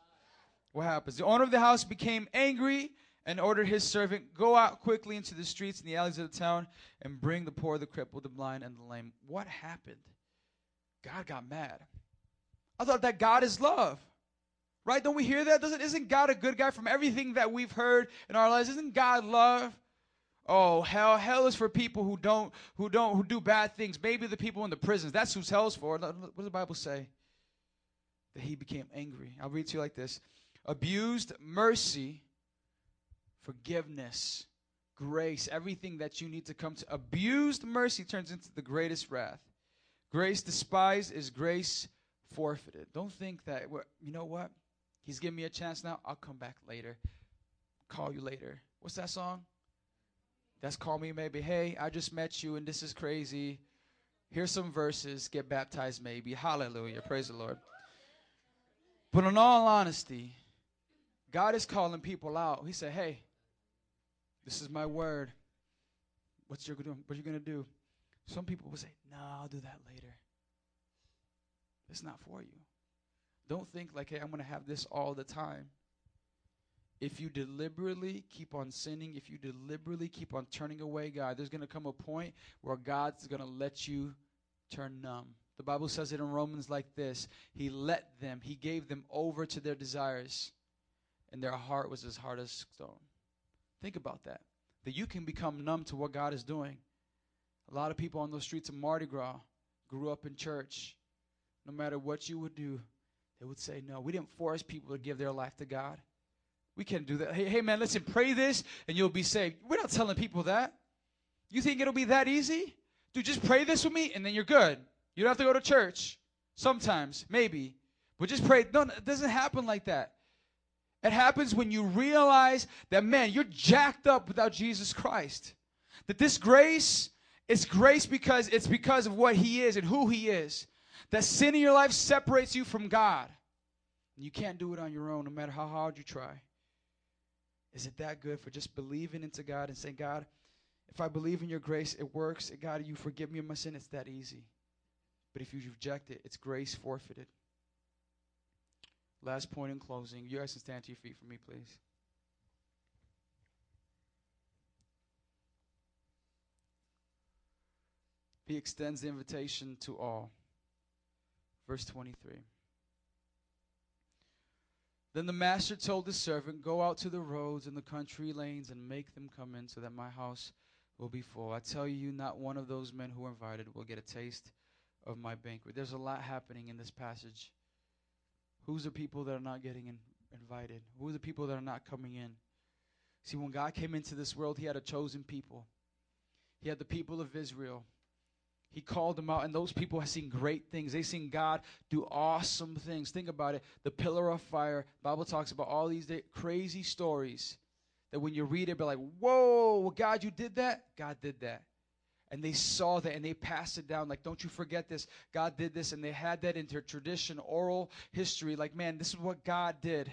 What happens? The owner of the house became angry and ordered his servant, Go out quickly into the streets and the alleys of the town and bring the poor, the crippled, the blind, and the lame. What happened? God got mad. I thought that God is love. Right? Don't we hear that? Doesn't isn't God a good guy from everything that we've heard in our lives? Isn't God love? Oh, hell, hell is for people who don't who don't who do bad things. Maybe the people in the prisons. That's who's hell's for. What does the Bible say? That he became angry. I'll read to you like this. Abused mercy, forgiveness, grace, everything that you need to come to. Abused mercy turns into the greatest wrath. Grace despised is grace forfeited. Don't think that, you know what? He's giving me a chance now. I'll come back later. Call you later. What's that song? That's Call Me Maybe. Hey, I just met you and this is crazy. Here's some verses. Get baptized maybe. Hallelujah. Praise the Lord. But in all honesty, God is calling people out. He said, Hey, this is my word. What's your? What are you gonna do? Some people will say, No, I'll do that later. It's not for you. Don't think like, hey, I'm gonna have this all the time. If you deliberately keep on sinning, if you deliberately keep on turning away God, there's going to come a point where God's going to let you turn numb. The Bible says it in Romans like this He let them, He gave them over to their desires, and their heart was as hard as stone. Think about that. That you can become numb to what God is doing. A lot of people on those streets of Mardi Gras grew up in church. No matter what you would do, they would say no. We didn't force people to give their life to God. We can't do that. Hey, hey man, listen, pray this and you'll be saved. We're not telling people that. You think it'll be that easy? Dude, just pray this with me and then you're good. You don't have to go to church. Sometimes, maybe. But just pray. No, it doesn't happen like that. It happens when you realize that, man, you're jacked up without Jesus Christ. That this grace is grace because it's because of what He is and who He is. That sin in your life separates you from God. And you can't do it on your own, no matter how hard you try. Is it that good for just believing into God and saying, God, if I believe in your grace, it works. God, you forgive me of my sin. It's that easy. But if you reject it, it's grace forfeited. Last point in closing. You guys can stand to your feet for me, please. He extends the invitation to all. Verse 23. Then the master told his servant, Go out to the roads and the country lanes and make them come in so that my house will be full. I tell you, not one of those men who are invited will get a taste of my banquet. There's a lot happening in this passage. Who's the people that are not getting in, invited? Who are the people that are not coming in? See, when God came into this world, He had a chosen people. He had the people of Israel. He called them out, and those people have seen great things. They've seen God do awesome things. Think about it. The pillar of fire. Bible talks about all these crazy stories that when you read it, be like, whoa, God, you did that? God did that. And they saw that and they passed it down. Like, don't you forget this. God did this. And they had that into tradition, oral history. Like, man, this is what God did.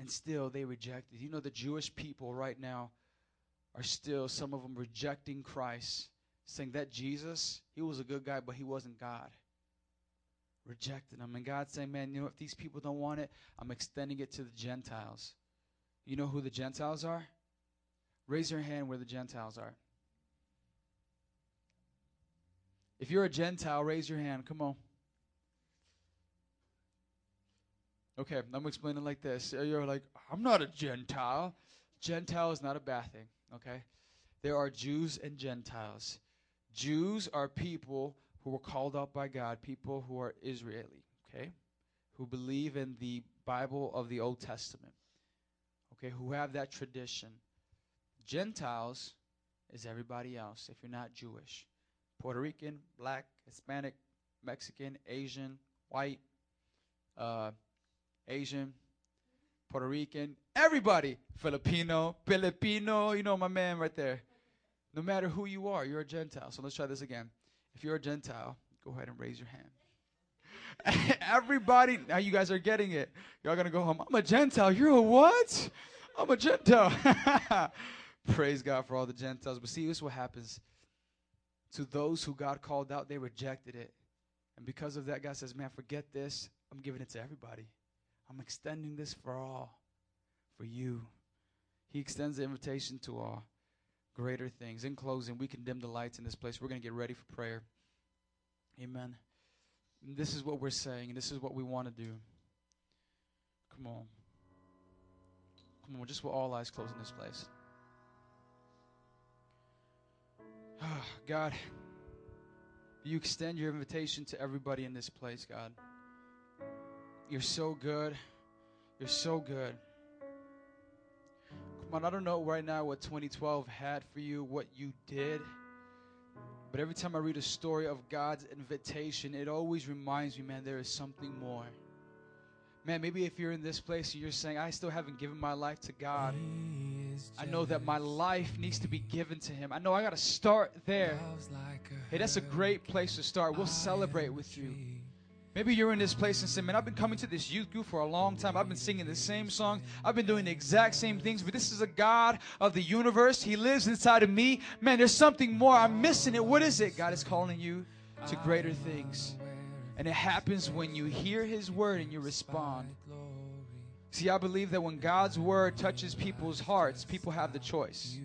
And still they rejected. You know, the Jewish people right now are still, some of them rejecting Christ, saying that Jesus, he was a good guy, but he wasn't God. Rejecting him. And God saying, man, you know, if these people don't want it, I'm extending it to the Gentiles. You know who the Gentiles are? Raise your hand where the Gentiles are. If you're a Gentile, raise your hand. Come on. Okay, I'm explaining like this. You're like, I'm not a Gentile. Gentile is not a bad thing, okay? There are Jews and Gentiles. Jews are people who were called out by God, people who are Israeli, okay? Who believe in the Bible of the Old Testament, okay? Who have that tradition. Gentiles is everybody else if you're not Jewish. Puerto Rican, black, Hispanic, Mexican, Asian, white, uh, Asian, Puerto Rican, everybody, Filipino, Filipino, you know my man right there. No matter who you are, you're a Gentile. So let's try this again. If you're a Gentile, go ahead and raise your hand. <laughs> Everybody, now you guys are getting it. Y'all gonna go home. I'm a Gentile. You're a what? I'm a Gentile. <laughs> Praise God for all the Gentiles. But see, this is what happens. To those who God called out, they rejected it. And because of that, God says, Man, forget this. I'm giving it to everybody. I'm extending this for all, for you. He extends the invitation to all greater things. In closing, we can dim the lights in this place. We're going to get ready for prayer. Amen. And this is what we're saying, and this is what we want to do. Come on. Come on, just with all eyes closed in this place. Ah, God, you extend your invitation to everybody in this place, God. You're so good. You're so good. On, I don't know right now what 2012 had for you, what you did. But every time I read a story of God's invitation, it always reminds me, man, there is something more. Man, maybe if you're in this place and you're saying, I still haven't given my life to God, I know that my life needs to be given to Him. I know I got to start there. Hey, that's a great place to start. We'll celebrate with you. Maybe you're in this place and say, Man, I've been coming to this youth group for a long time. I've been singing the same songs. I've been doing the exact same things, but this is a God of the universe. He lives inside of me. Man, there's something more. I'm missing it. What is it? God is calling you to greater things. And it happens when you hear His word and you respond. See, I believe that when God's word touches people's hearts, people have the choice.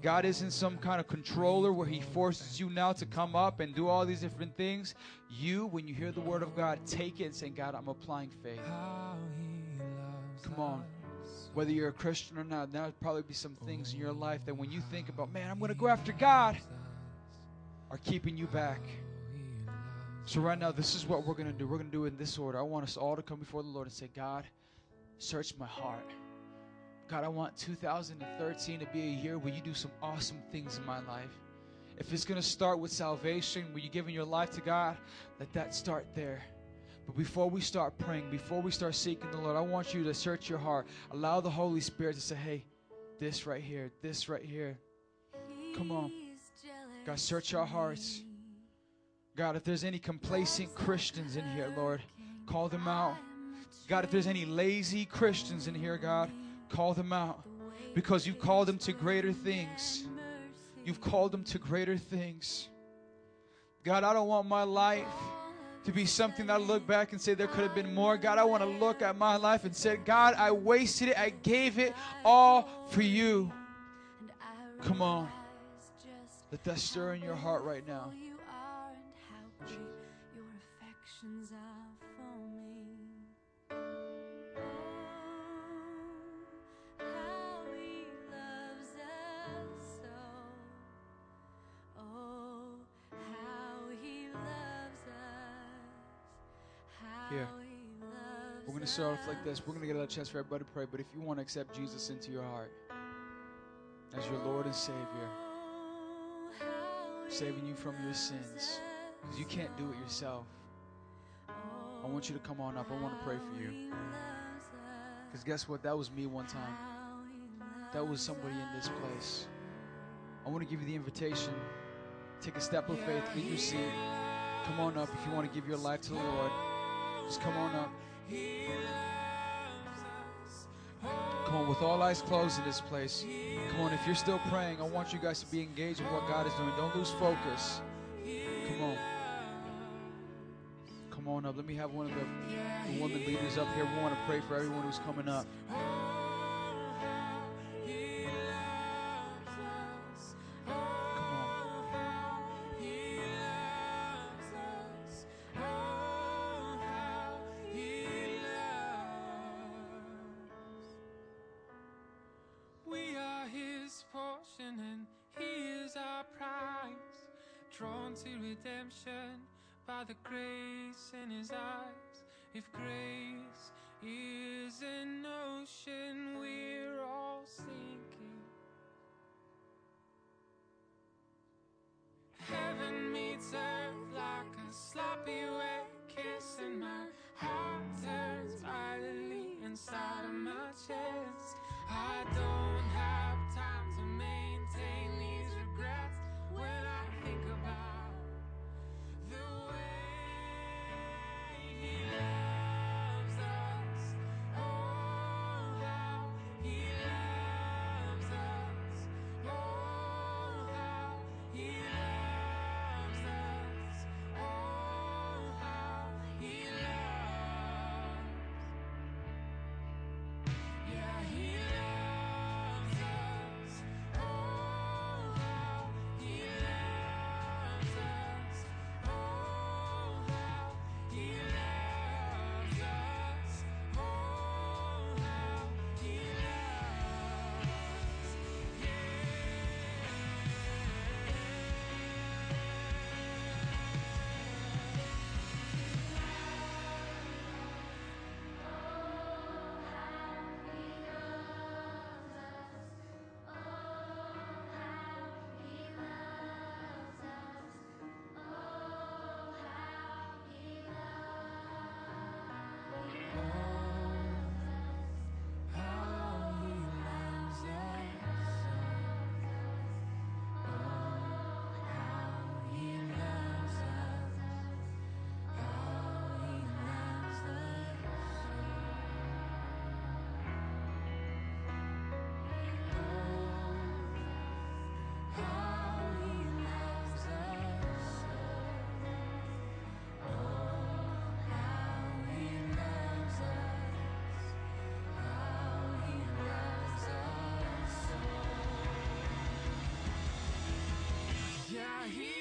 God isn't some kind of controller where He forces you now to come up and do all these different things. You, when you hear the word of God, take it and say, God, I'm applying faith. Come on. Whether you're a Christian or not, there'll probably be some things in your life that when you think about, man, I'm going to go after God, are keeping you back. So, right now, this is what we're going to do. We're going to do it in this order. I want us all to come before the Lord and say, God, search my heart. God, I want 2013 to be a year where you do some awesome things in my life. If it's going to start with salvation, where you're giving your life to God, let that start there. But before we start praying, before we start seeking the Lord, I want you to search your heart. Allow the Holy Spirit to say, hey, this right here, this right here. Come on. God, search our hearts. God, if there's any complacent Christians in here, Lord, call them out. God, if there's any lazy Christians in here, God, call them out. Because you've called them to greater things. You've called them to greater things. God, I don't want my life to be something that I look back and say there could have been more. God, I want to look at my life and say, God, I wasted it. I gave it all for you. Come on. Let that stir in your heart right now. To start off like this. We're going to get a chance for everybody to pray. But if you want to accept Jesus into your heart as your Lord and Savior, saving you from your sins, because you can't do it yourself, I want you to come on up. I want to pray for you. Because guess what? That was me one time. That was somebody in this place. I want to give you the invitation. Take a step of faith, leave your seat. Come on up if you want to give your life to the Lord. Just come on up. Come on, with all eyes closed in this place. Come on, if you're still praying, I want you guys to be engaged with what God is doing. Don't lose focus. Come on. Come on up. Let me have one of the, the woman leaders up here. We want to pray for everyone who's coming up. I hear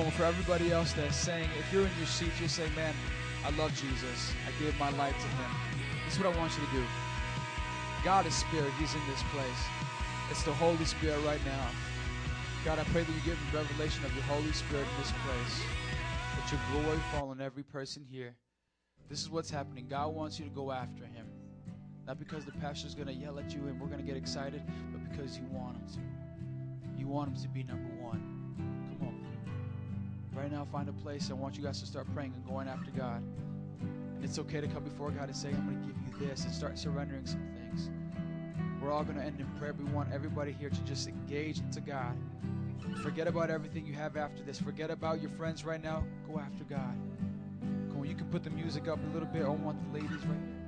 on, for everybody else that's saying, if you're in your seat, you're saying, man, I love Jesus. I gave my life to him. This is what I want you to do. God is spirit. He's in this place. It's the Holy Spirit right now. God, I pray that you give me revelation of your Holy Spirit in this place. That your glory fall on every person here. This is what's happening. God wants you to go after him. Not because the pastor's going to yell at you and we're going to get excited, but because you want him to. You want him to be number one. Right now, find a place. I want you guys to start praying and going after God. And it's okay to come before God and say, I'm going to give you this and start surrendering some things. We're all going to end in prayer. We want everybody here to just engage into God. Forget about everything you have after this. Forget about your friends right now. Go after God. On, you can put the music up a little bit. I want the ladies right